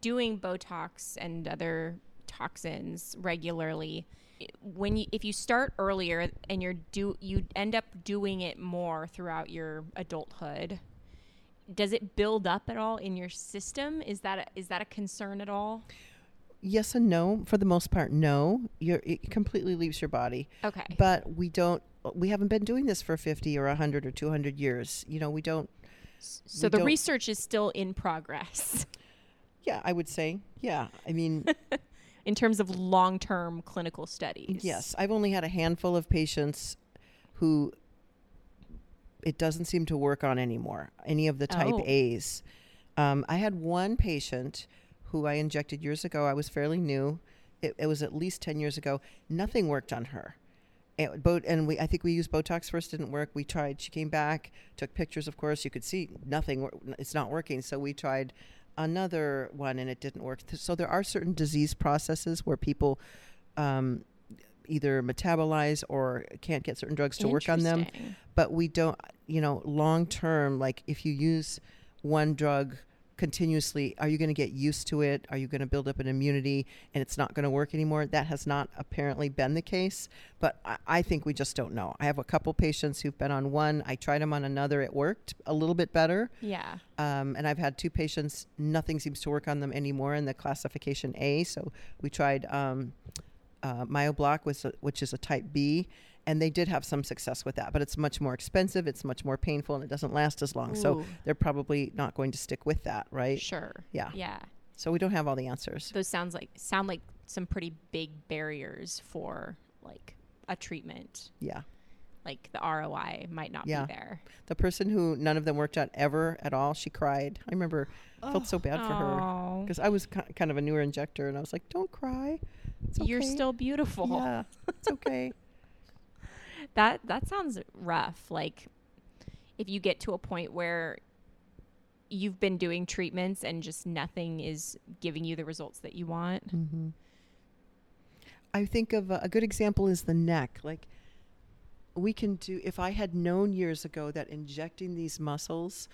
doing Botox and other toxins regularly, i- when you, if you start earlier and you're do you end up doing it more throughout your adulthood, does it build up at all in your system? Is that a, is that a concern at all? yes and no. For the most part, no. You're, it completely leaves your body. Okay. But we don't. We haven't been doing this for fifty or hundred or two hundred years. You know, we don't. so we the don't- research is still in progress Yeah, I would say. Yeah, I mean, in terms of long-term clinical studies. yes. I've only had a handful of patients who it doesn't seem to work on anymore. Any of the type Oh. A's. Um, I had one patient who I injected years ago. I was fairly new. It, it was at least ten years ago. Nothing worked on her. And, bo- and we, I think we used Botox first. Didn't work. We tried. She came back, took pictures. Of course, you could see nothing. It's not working. So we tried another one, and it didn't work. So there are certain disease processes where people um, either metabolize or can't get certain drugs to work on them but we don't you know long term like if you use one drug continuously are you going to get used to it? Are you going to build up an immunity and it's not going to work anymore? That has not apparently been the case but I, I think we just don't know. I have a couple patients who've been on one. I tried them on another. It worked a little bit better. Yeah. um, and I've had two patients, nothing seems to work on them anymore in the classification A. So we tried um, uh, Myobloc, was a, which is a type B, and they did have some success with that. But it's much more expensive, it's much more painful, and it doesn't last as long. So they're probably not going to stick with that, right? Sure. Yeah. Yeah. So we don't have all the answers. Those sounds like sound like some pretty big barriers for like a treatment. Yeah. Like the ROI might not Yeah. be there. The person who none of them worked out ever at all, she cried. I remember, I felt so bad for her Oh, because I was ki- kind of a newer injector, and I was like, "Don't cry, it's okay. you're still beautiful. yeah, it's okay." That that sounds rough. Like if you get to a point where you've been doing treatments and just nothing is giving you the results that you want. hmm I think of a, a good example is the neck. Like we can do. If I had known years ago that injecting these muscles,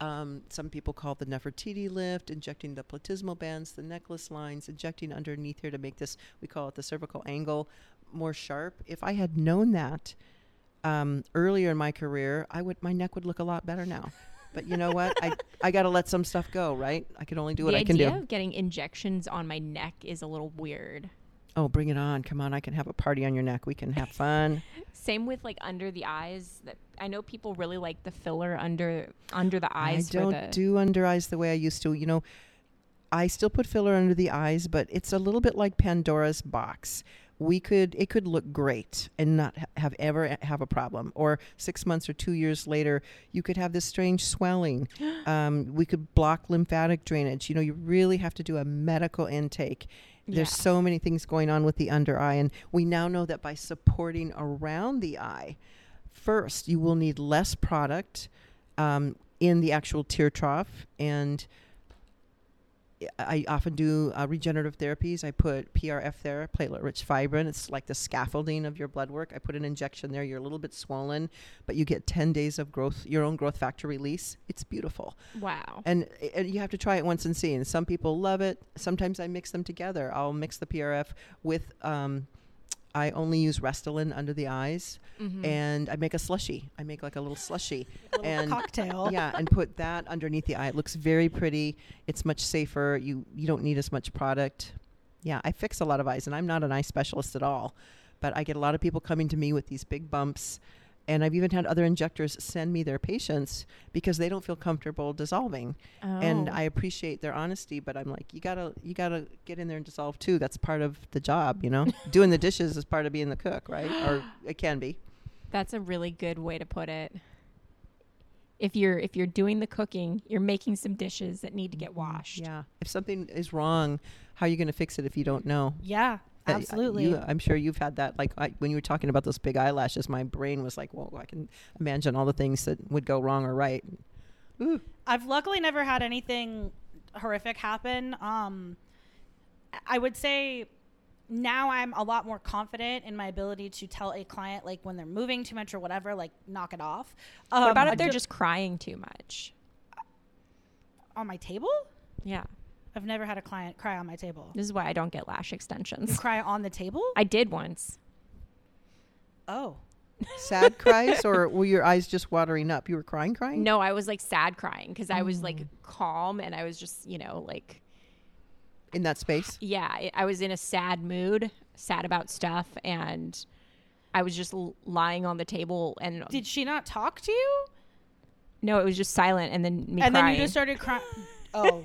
um, some people call the Nefertiti lift, injecting the platysmal bands, the necklace lines, injecting underneath here to make this. We call it the cervical angle more sharp. If I had known that um, earlier in my career, I would my neck would look a lot better now. But you know what? I I got to let some stuff go, right? I can only do what the I can idea do. of getting injections on my neck is a little weird. Oh, bring it on. Come on, I can have a party on your neck. We can have fun. Same with like under the eyes. That I know people really like the filler under under the eyes. I don't the, do under eyes the way I used to. You know, I still put filler under the eyes, but it's a little bit like Pandora's box. We could it could look great and not have ever have a problem. Or six months or two years later, you could have this strange swelling. um, we could block lymphatic drainage. You know, you really have to do a medical intake. There's Yeah. so many things going on with the under eye, and we now know that by supporting around the eye, first you will need less product um, in the actual tear trough, and I often do uh, regenerative therapies. I put PRF there, platelet-rich fibrin. It's like the scaffolding of your blood work. I put an injection there. You're a little bit swollen, but you get 10 days of growth, your own growth factor release. It's beautiful. wow. And, and you have to try it once and see. And some people love it. Sometimes I mix them together. I'll mix the PRF with, um, I only use Restylane under the eyes, Mhm. and I make a slushy. I make like a little slushy. Little And- cocktail. yeah, and put that underneath the eye. It looks very pretty. It's much safer. You you don't need as much product. Yeah, I fix a lot of eyes, and I'm not an eye specialist at all, but I get a lot of people coming to me with these big bumps, and I've even had other injectors send me their patients because they don't feel comfortable dissolving, Oh. and. I appreciate their honesty. But I'm like, you gotta you gotta get in there and dissolve too. That's part of the job, you know. Doing the dishes is part of being the cook, right? Or it can be. That's a really good way to put it. If you're if you're doing the cooking, you're making some dishes that need to get mm-hmm. washed. Yeah. If something is wrong, how are you going to fix it if you don't know? Yeah, absolutely. You, I'm sure you've had that. Like I, when you were talking about those big eyelashes, my brain was like, "Well, I can imagine all the things that would go wrong or right." Ooh. I've luckily never had anything horrific happen. Um, I would say now I'm a lot more confident in my ability to tell a client like when they're moving too much or whatever, like knock it off. Um, What about if they're just crying too much? on my table? Yeah. I've never had a client cry on my table. This is why I don't get lash You extensions. cry on the table? I did once. Oh, Sad cries, or were your eyes just watering up? You were crying, crying. No, I was like sad crying because I was like Oh. calm and I was just, you know, like, In that space. yeah, I- I was in a sad mood, sad about stuff. And I was just l- lying on the table and did she not talk to you? no, it was just silent. And then me and crying. then you just started crying. Oh,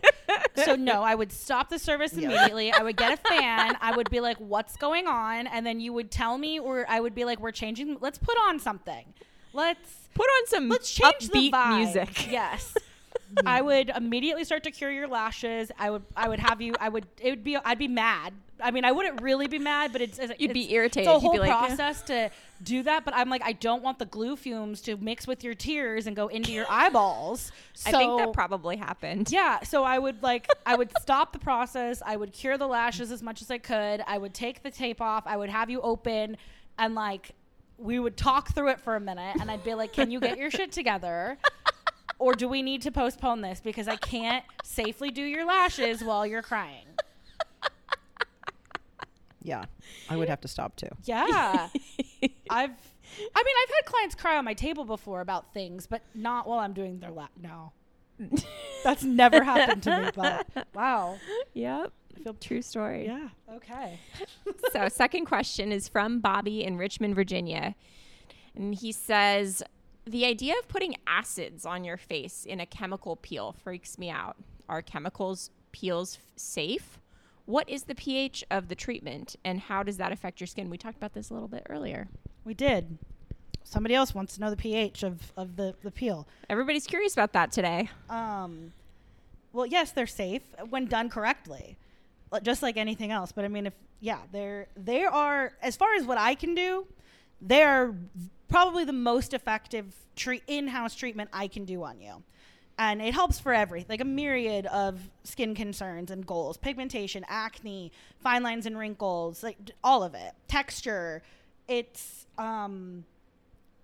so no, I would stop the service Yeah. immediately. I would get a fan. I would be like, "What's going on?" And then you would tell me, or I would be like, "We're changing. Let's put on something. Let's put on some let's change the vibe." music. Yes. I would immediately start to cure your lashes. I would, I would have you. I would. It would be. I'd be mad. I mean, I wouldn't really be mad, but it's. it's You'd be irritated. It's a You'd whole be like, process to do that. But I'm like, I don't want the glue fumes to mix with your tears and go into your eyeballs. I think that probably happened. yeah, so I would like I would stop the process. I would cure the lashes as much as I could. I would take the tape off. I would have you open and like we would talk through it for a minute and I'd be like, "Can you get your shit together?" Or do we need to postpone this because I can't safely do your lashes while you're crying? Yeah, I would have to stop too. Yeah. I've I mean, I've had clients cry on my table before about things, but not while I'm doing their lap. No. That's never happened to me, but wow. Yep. I feel True story. yeah. Okay. so, second question is from Bobby in Richmond, Virginia. And he says, The idea of putting acids on your face in a chemical peel freaks me out. Are chemicals peels f- safe? What is the pH of the treatment and how does that affect your skin? We talked about this a little bit earlier. We did. Somebody else wants to know the pH of, of the, the peel. Everybody's curious about that today. Um, well, yes, they're safe when done correctly, just like anything else. But I mean, if yeah, they're they are as far as what I can do, they're probably the most effective treat in-house treatment I can do on you. And it helps for every like a myriad of skin concerns and goals: pigmentation, acne, fine lines and wrinkles, like all of it, texture. It's um,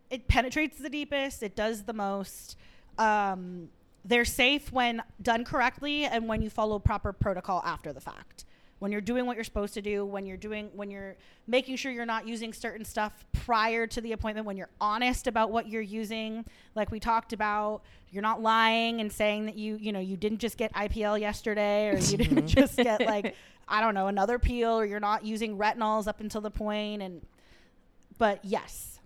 it penetrates the deepest. It does the most. Um, they're safe when done correctly and when you follow proper protocol after the fact. When you're doing what you're supposed to do, when you're doing, when you're making sure you're not using certain stuff prior to the appointment, when you're honest about what you're using, like we talked about, you're not lying and saying that you, you know, you didn't just get IPL yesterday or you didn't mm-hmm. just get like, I don't know, another peel or you're not using retinols up until the point and, but yes,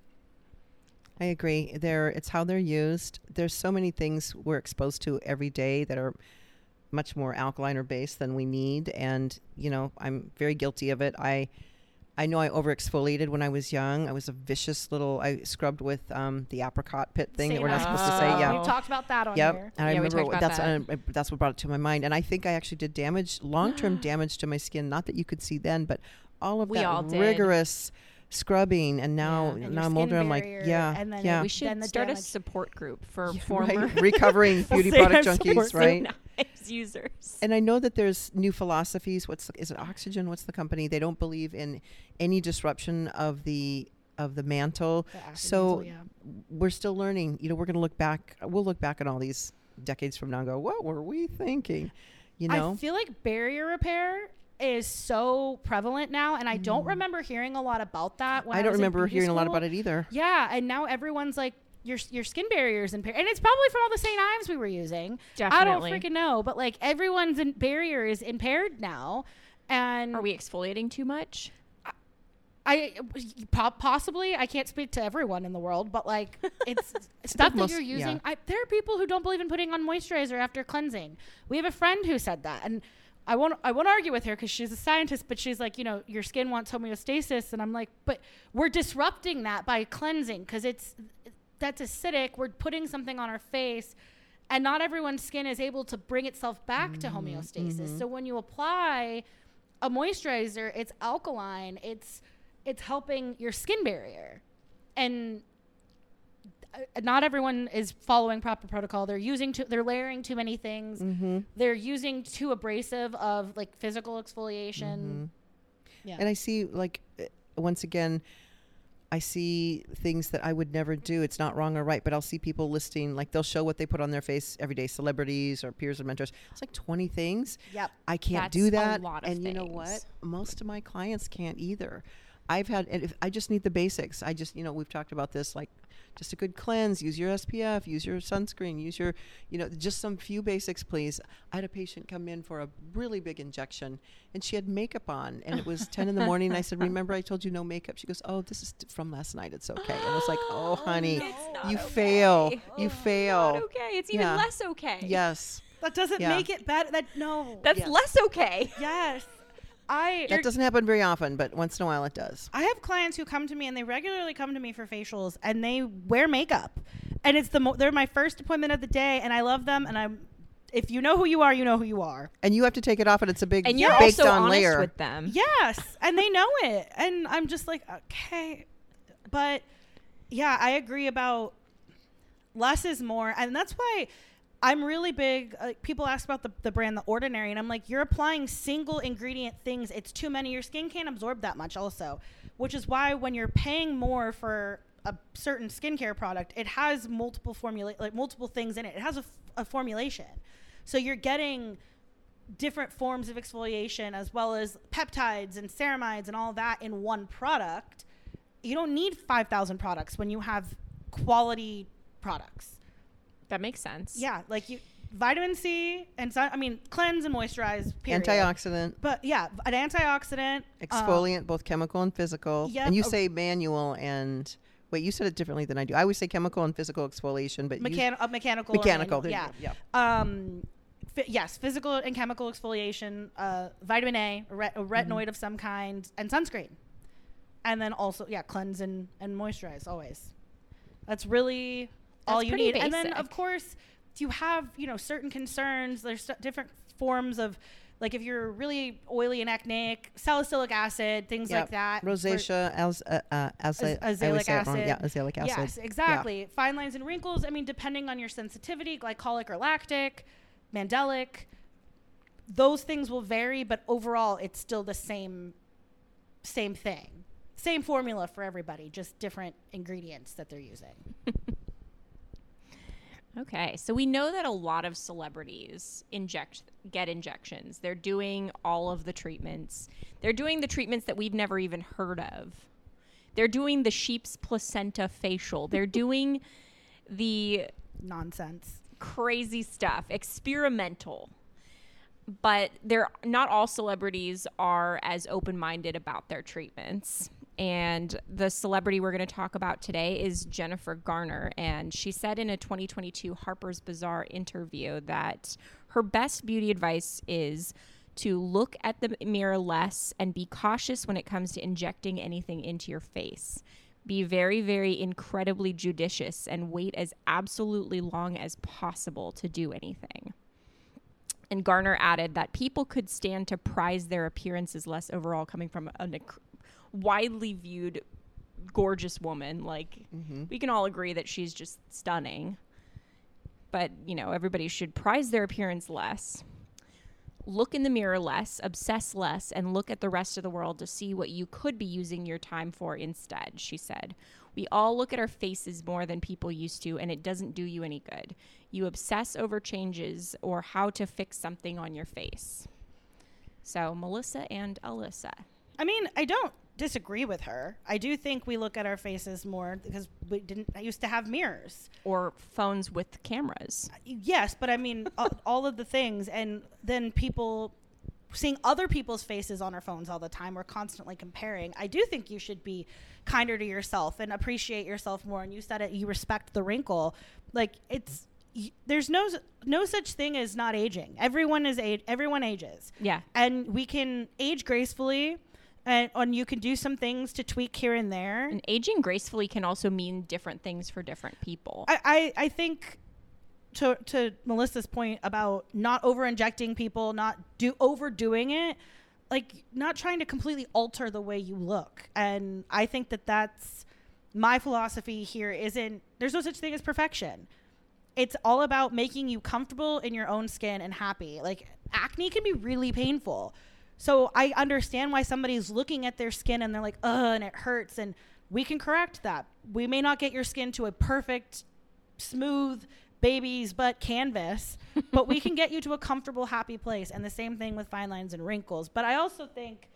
I agree. They're, it's how they're used. There's so many things we're exposed to every day that are much more alkaline or base than we need, and you know I'm very guilty of it. I I know I over exfoliated when I was young. I was a vicious little. I scrubbed with um, the apricot pit thing that we're not Same. supposed to say. Oh. Yeah. We've talked about that on Yep, here. and I Yeah, we remember talked what- about that's that. uh, that's what brought it to my mind. And I think I actually did damage, long term damage to my skin. Not that you could see then, but all of We that all did. rigorous scrubbing, and now Yeah. And now I'm skin older. I'm like, yeah, and then yeah, We Then should the start a support group for Yeah, former right. recovering beauty product junkies, right? Knives users. And I know that there's new philosophies. What's the, is it? Oxygen? What's the company? They don't believe in any disruption of the of the mantle. The So mantle, yeah. we're still learning. You know, we're going to look back. We'll look back at all these decades from now and go, what were we thinking? You know, I feel like barrier repair is so prevalent now, and I don't Mm. remember hearing a lot about that. When I, I don't was in remember beauty hearing a lot about it either. Yeah, and now everyone's like, your your skin barriers impaired, and it's probably from all the same knives we were using. Definitely. I don't freaking know, but like everyone's in barrier is impaired now, and Are we exfoliating too much? I po- possibly I can't speak to everyone in the world, but like it's stuff that most- you're yeah. using. I, there are people who don't believe in putting on moisturizer after cleansing. We have a friend who said that, and I won't I won't argue with her because she's a scientist, but she's like, you know, your skin wants homeostasis, and I'm like, but we're disrupting that by cleansing because it's that's acidic. We're putting something on our face. And not everyone's skin is able to bring itself back to homeostasis. So when you apply a moisturizer, it's alkaline. It's it's helping your skin barrier, and uh, not everyone is following proper protocol. They're using too, they're layering too many things. Mm-hmm. They're using too abrasive of like physical exfoliation. Yeah. And I see, like, uh, once again, I see things that I would never do. It's not wrong or right, but I'll see people listing, like, they'll show what they put on their face every day, celebrities or peers or mentors. It's like 20 things. Yep. I can't That's do a that. lot of and you know what? Most of my clients can't either. I've had, and if I just need the basics. I just, you know, we've talked about this, like, just a good cleanse. Use your SPF. Use your sunscreen. Use your, you know, just some few basics, please. I had a patient come in for a really big injection, and she had makeup on, and it was 10 in the morning. And I said, "Remember, I told you no makeup." She goes, "Oh, this is from last night. It's okay." And I was like, "Oh, honey, It's not you okay. fail. You oh, Not fail." okay. It's even Yeah. less okay. Yes, That doesn't Yeah. make it better. That no. That's Yes. less okay. yes. I that er doesn't happen very often, but once in a while it does. I have clients who come to me and they regularly come to me for facials and they wear makeup. And it's the mo- they're my first appointment of the day and I love them and I'm if you know who you are, you know who you are. And you have to take it off, and it's a big And you're baked also on honest layer. with them. Yes, and they know it. And I'm just like, okay. But yeah, I agree about less is more. And that's why I'm really big. Like people ask about the, the brand The Ordinary, and I'm like, you're applying single ingredient things. It's too many. Your skin can't absorb that much, also. Which is why when you're paying more for a certain skincare product, it has multiple formula, like multiple things in it. It has a, f- a formulation, so you're getting different forms of exfoliation as well as peptides and ceramides and all that in one product. You don't need 5,000 products when you have quality products. That makes sense. Yeah, like you vitamin C and sun. I mean, cleanse and moisturize. Period. Antioxidant, But yeah, an antioxidant. um, exfoliant, both chemical and physical. Yep. And you say manual and wait, you said it differently than I do. I always say chemical and physical exfoliation, but you, mechan- uh, mechanical. mechanical. manual, there you Yeah. yeah. Um, fi- yes, physical and chemical exfoliation, uh, vitamin A, a, ret- a Mm-hmm. retinoid of some kind, and sunscreen. And then also, yeah, cleanse and, and moisturize always. That's really all you need. And then, of course, you have, you know, certain concerns, there's st- different forms of, like if you're really oily and acneic, salicylic acid, things Yep. like that. Rosacea, as, uh, uh, as, Az- I azelaic say it wrong. acid. Yeah, azelaic acid. Yes, exactly. Fine lines and wrinkles. I mean, depending on your sensitivity, glycolic or lactic, mandelic, those things will vary, but overall, it's still the same, same thing, same formula for everybody, just different ingredients that they're using. Okay, so we know that a lot of celebrities inject get injections. They're doing all of the treatments. They're doing the treatments that we've never even heard of. They're doing the sheep's placenta facial. They're doing the Nonsense. crazy stuff, experimental. But they're not all celebrities are as open-minded about their treatments. And the celebrity we're going to talk about today is Jennifer Garner, and she said in a 2022 Harper's Bazaar interview that her best beauty advice is to look at the mirror less and be cautious when it comes to injecting anything into your face. Be very, very incredibly judicious and wait as absolutely long as possible to do anything. And Garner added that people could stand to prize their appearances less overall, coming from a nec- widely viewed gorgeous woman. Like, mm-hmm. we can all agree that she's just stunning. But, you know, everybody should prize their appearance less look in the mirror less, obsess less, and look at the rest of the world to see what you could be using your time for instead, she said. We all look at our faces more than people used to, and it doesn't do you any good. You obsess over changes or how to fix something on your face. So, Melissa and Alyssa. I mean, I don't disagree with her. I do think we look at our faces more because we didn't I used to have mirrors. Or phones with cameras. Uh, yes, but I mean all, all of the things, and then people seeing other people's faces on our phones all the time. We're constantly comparing. I do think you should be kinder to yourself and appreciate yourself more. And you said it. You respect the wrinkle. Like it's there's no no such thing as not aging. Everyone is age. Everyone ages. Yeah. and we can age gracefully. And, and you can do some things to tweak here and there. And aging gracefully can also mean different things for different people. I, I, I think to to Melissa's point about not over injecting people, not do overdoing it, like not trying to completely alter the way you look. And I think that that's my philosophy here isn't there's no such thing as perfection. It's all about making you comfortable in your own skin and happy. Like acne can be really painful. So I understand why somebody's looking at their skin and they're like, "Ugh," and it hurts and we can correct that. We may not get your skin to a perfect smooth baby's butt canvas, but we can get you to a comfortable, happy place. And the same thing with fine lines and wrinkles. But I also think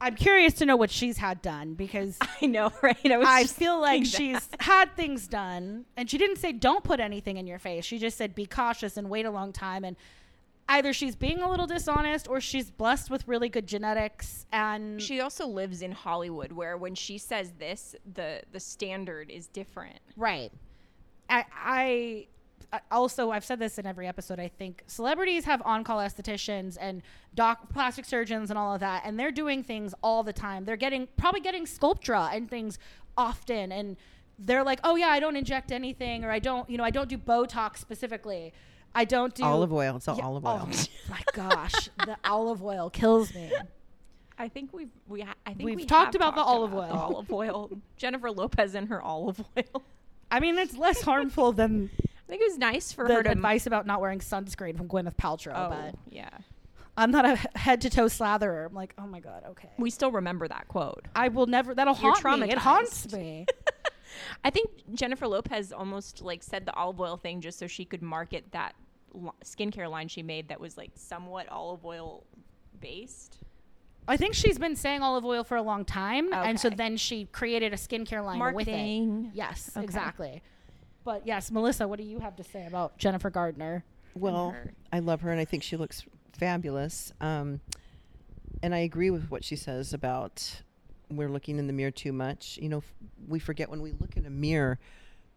I'm curious to know what she's had done because I know, right? I, I feel like she's had things done. And she didn't say don't put anything in your face. She just said be cautious and wait a long time. And either she's being a little dishonest or she's blessed with really good genetics. And She also lives in Hollywood, where when she says this, the the standard is different. Right. I, I also I've said this in every episode. I think celebrities have on-call estheticians and doc plastic surgeons and all of that, and they're doing things all the time. They're getting probably getting Sculptra and things often, and they're like, "Oh yeah, I don't inject anything, or I don't, you know, I don't do Botox specifically. I don't do olive oil. It's all Yeah, olive oh oil. Oh my gosh, the olive oil kills me. I think we've we ha- I think We've we talked have about the olive about the oil. olive oil. Jennifer Lopez and her olive oil. I mean, it's less harmful than I think it was nice for the her to advice about not wearing sunscreen from Gwyneth Paltrow, Oh, but. yeah. I'm not a head to toe slatherer. I'm like, oh my god, okay. We still remember that quote. I will never. That'll You're haunt me. It haunts me. I think Jennifer Lopez almost like said the olive oil thing just so she could market that li- skincare line she made that was like somewhat olive oil based. I think she's been saying olive oil for a long time, and so then she created a skincare line with Marketing. it. Yes, Okay. exactly. But yes, Melissa, what do you have to say about Jennifer Gardner? Well. I love her, and I think she looks fabulous. Um, and I agree with what she says about we're looking in the mirror too much. You know, f- we forget when we look in a mirror,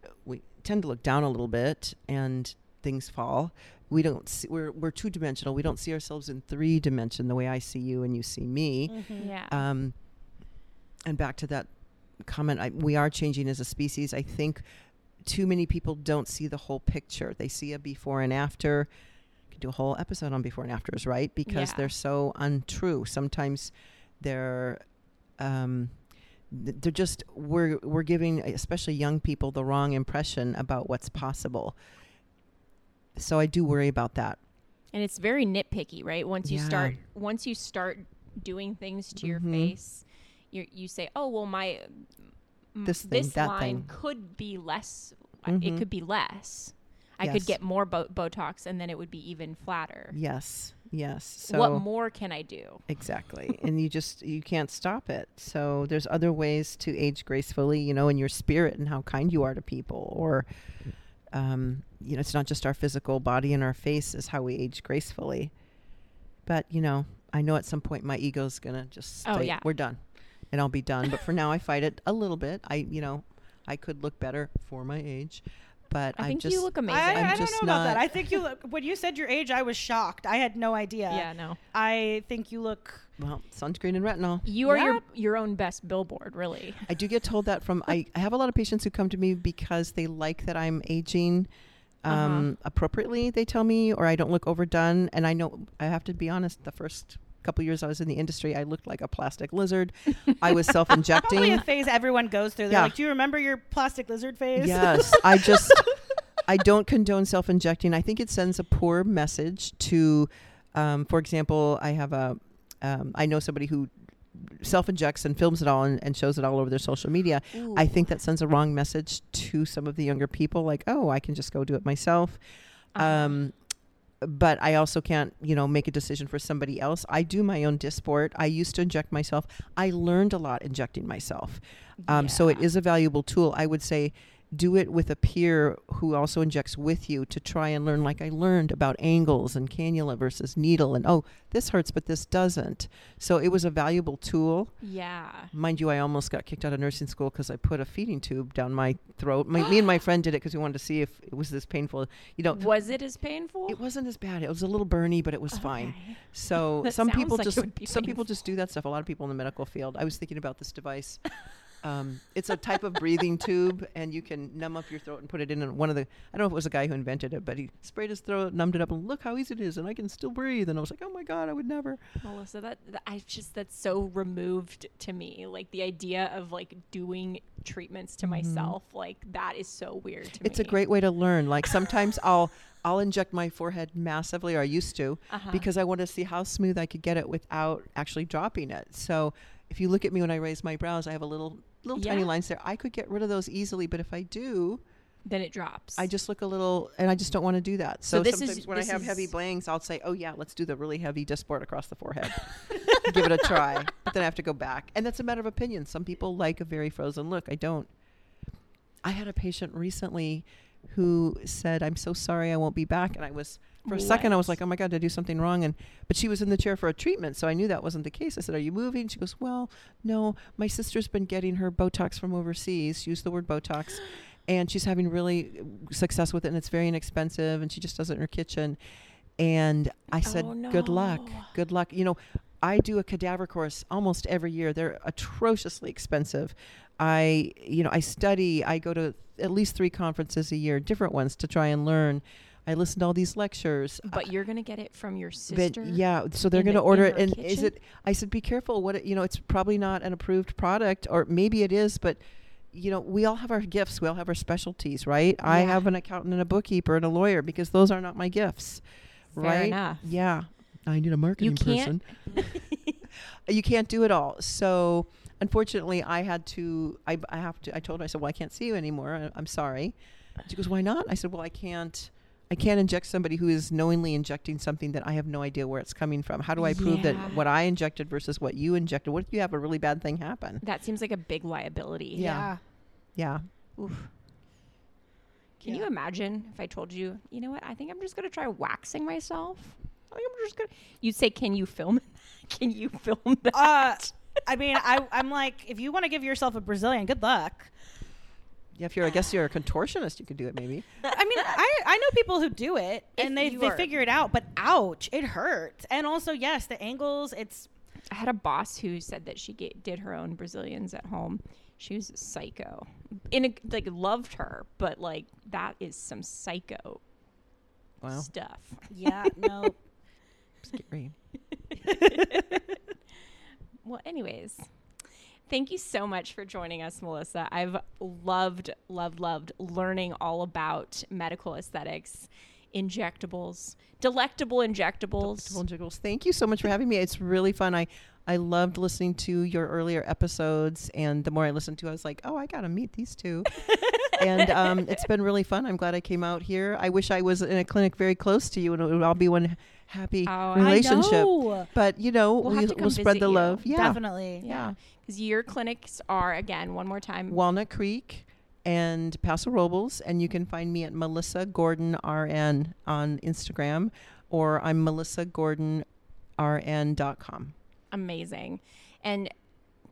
uh, we tend to look down a little bit, and things fall. We don't. See, we're we're two dimensional. We don't see ourselves in three dimension the way I see you and you see me. Mm-hmm. Yeah. Um, and back to that comment, I, we are changing as a species. I think too many people don't see the whole picture. They see a before and after. You could do a whole episode on before and afters, right? Because Yeah. they're so untrue. Sometimes they're. Um, they're just we're we're giving especially young people the wrong impression about what's possible. So I do worry about that. and it's very nitpicky, right? Once you Yeah. start once you start doing things to your Mhm. face, you you say, "Oh, well my This thing, that line thing." could be less. uh, Mhm. It could be less. I Yes. could get more bo- Botox, and then it would be even flatter. Yes, yes. So what more can I do? Exactly. and you just you can't stop it. So there's other ways to age gracefully, you know, in your spirit and how kind you are to people or um, you know, it's not just our physical body and our face is how we age gracefully. But, you know, I know at some point my ego's going to just Oh, say, yeah. we're done. And I'll be done. But for now I fight it a little bit. I, you know, I could look better for my age. But I think just you look amazing. I, I'm I don't just know about that. I think you look. When you said your age, I was shocked. I had no idea. yeah, no. I think you look. Well, sunscreen and retinol. You are your Yep. your own best billboard, really. I do get told that from I, I have a lot of patients who come to me because they like that I'm aging um, appropriately. They tell me, or I don't look overdone. And I know I have to be honest. The first couple years I was in the industry, I looked like a plastic lizard. I was Probably a self-injecting. phase everyone goes through. They're Yeah. like, "Do you remember your plastic lizard phase?" yes, I just I don't condone self-injecting. I think it sends a poor message to, um, for example, I have a um, I know somebody who self-injects and films it all and, and shows it all over their social media. I think that sends a wrong message to some of the younger people, like, oh, I can just go do it myself. Uh-huh. Um, but I also can't, you know, make a decision for somebody else. I do my own Dysport. I used to inject myself. I learned a lot injecting myself. Um, So it is a valuable tool. I would say do it with a peer who also injects with you to try and learn like I learned about angles and cannula versus needle and oh this hurts but this doesn't. So it was a valuable tool. Yeah. Mind you, I almost got kicked out of nursing school because I put a feeding tube down my throat. My, me and my friend did it because we wanted to see if it was this painful. You know, Was it as painful? it wasn't as bad. It was a little burny, but it was fine. So some people just some people just do that stuff. A lot of people in the medical field. I was thinking about this device. Um, it's a type of breathing tube, and you can numb up your throat and put it in. And one of the I don't know if it was a guy who invented it, but he sprayed his throat, numbed it up, and look how easy it is, and I can still breathe. And I was like, oh my god, I would never. Melissa, that, that I just that's so removed to me. Like the idea of like doing treatments to myself, like that is so weird to Mm-hmm. It's a great way to learn. Like sometimes I'll I'll inject my forehead massively, or I used to, Uh-huh. because I want to see how smooth I could get it without actually dropping it. So if you look at me when I raise my brows, I have a little little tiny lines there. I could get rid of those easily, but if I do, then it drops. I just look a little, and I just don't want to do that. So, So this is- sometimes when I have heavy blanks, I'll say, "Oh yeah, let's do the really heavy Dysport across the forehead." Give it a try, but then I have to go back, and that's a matter of opinion. Some people like a very frozen look. I don't. I had a patient recently who said, "I'm so sorry, I won't be back," and I was for a second I was like, "Oh my god, did I do something wrong?" And but she was in the chair for a treatment, so I knew that wasn't the case. I said, "Are you moving?" She goes, "Well, no, my sister's been getting her Botox from overseas. She used the word Botox." And she's having really success with it, and it's very inexpensive. And she just does it in her kitchen. And I said, Oh, "Good luck, good luck." You know, I do a cadaver course almost every year. They're atrociously expensive. I, you know, I study. I go to at least three conferences a year, different ones, to try and learn. I listened to all these lectures. but you're gonna get it from your But sister. yeah, so they're going to the- order it. her And is it? I said, be careful. What it, you know, it's probably not an approved product, or maybe it is. But you know, we all have our gifts. We all have our specialties, right? I have an accountant and a bookkeeper and a lawyer because those are not my gifts, Fair right? enough. Yeah, I need a marketing can't- person. you can't do it all. So unfortunately, I had to. I, I have to. I told her. I said, "Well, I can't see you anymore. I, I'm sorry." She goes, "Why not?" I said, "Well, I can't." I can't inject somebody who is knowingly injecting something that I have no idea where it's coming from. How do I prove Yeah. that what I injected versus what you injected? What if you have a really bad thing happen? That seems like a big liability. Yeah. Yeah. Oof. Can you imagine if I told you, you know what? I think I'm just gonna try waxing myself. I think I'm just gonna. You'd say, "Can you film? it? Can you film that?" Uh, I mean, I, I'm like, if you want to give yourself a Brazilian, good luck. Yeah, if you're, I guess you're a contortionist, you could do it maybe. I mean, I, I know people who do it and they, they figure it out, but ouch, it hurts. And also, yes, the angles, it's I had a boss who said that she ga- did her own Brazilians at home. She was a psycho. In a, like loved her, but like that is some psycho Wow, stuff. yeah, no. scary. Well, anyways, thank you so much for joining us, Melissa. I've loved, loved, loved learning all about medical aesthetics, injectables, delectable injectables. Delectable Jiggles. Thank you so much for having me. It's really fun. I I loved listening to your earlier episodes, and the more I listened to, I was like, oh, I got to meet these two. and um, it's been really fun. I'm glad I came out here. I wish I was in a clinic very close to you, and it would all be one happy Oh, relationship. But you know, We'll we, will spread the you. love. Yeah. Definitely. Yeah. Because your clinics are, again, one more time. Walnut Creek and Paso Robles, and you can find me at Melissa Gorden RN on Instagram, or I'm melissagordenrn.com. Amazing. And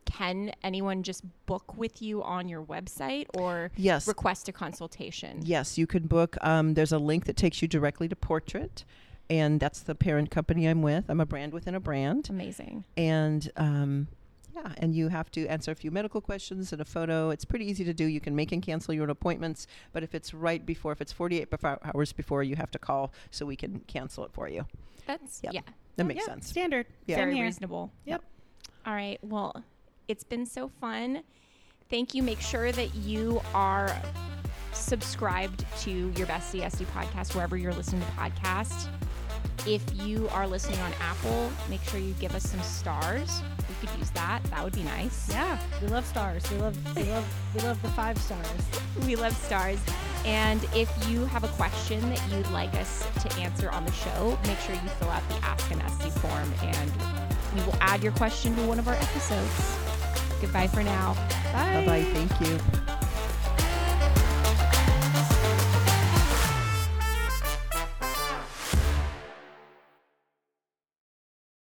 can anyone just book with you on your website or Yes. request a consultation? Yes, you can book. Um, there's a link that takes you directly to Portrait, and that's the parent company I'm with. I'm a brand within a brand, Amazing. and um, yeah, and you have to answer a few medical questions and a photo. It's pretty easy to do. You can make and cancel your own appointments, but if it's right before, if it's 48 befo- hours before, you have to call so we can cancel it for you. That's, Yep. yeah, That makes yeah, sense. Standard. Yeah. Very reasonable. Yep. All right. Well, it's been so fun. Thank you. Make sure that you are subscribed to your Best Aesthie podcast wherever you're listening to podcasts. If you are listening on Apple, make sure you give us some stars. We could use that. That would be nice. Yeah, we love stars. We love we love we love the five stars. We love stars. And if you have a question that you'd like us to answer on the show, make sure you fill out the Ask an Aesthie form and we will add your question to one of our episodes. Goodbye for now. Bye bye. Thank you.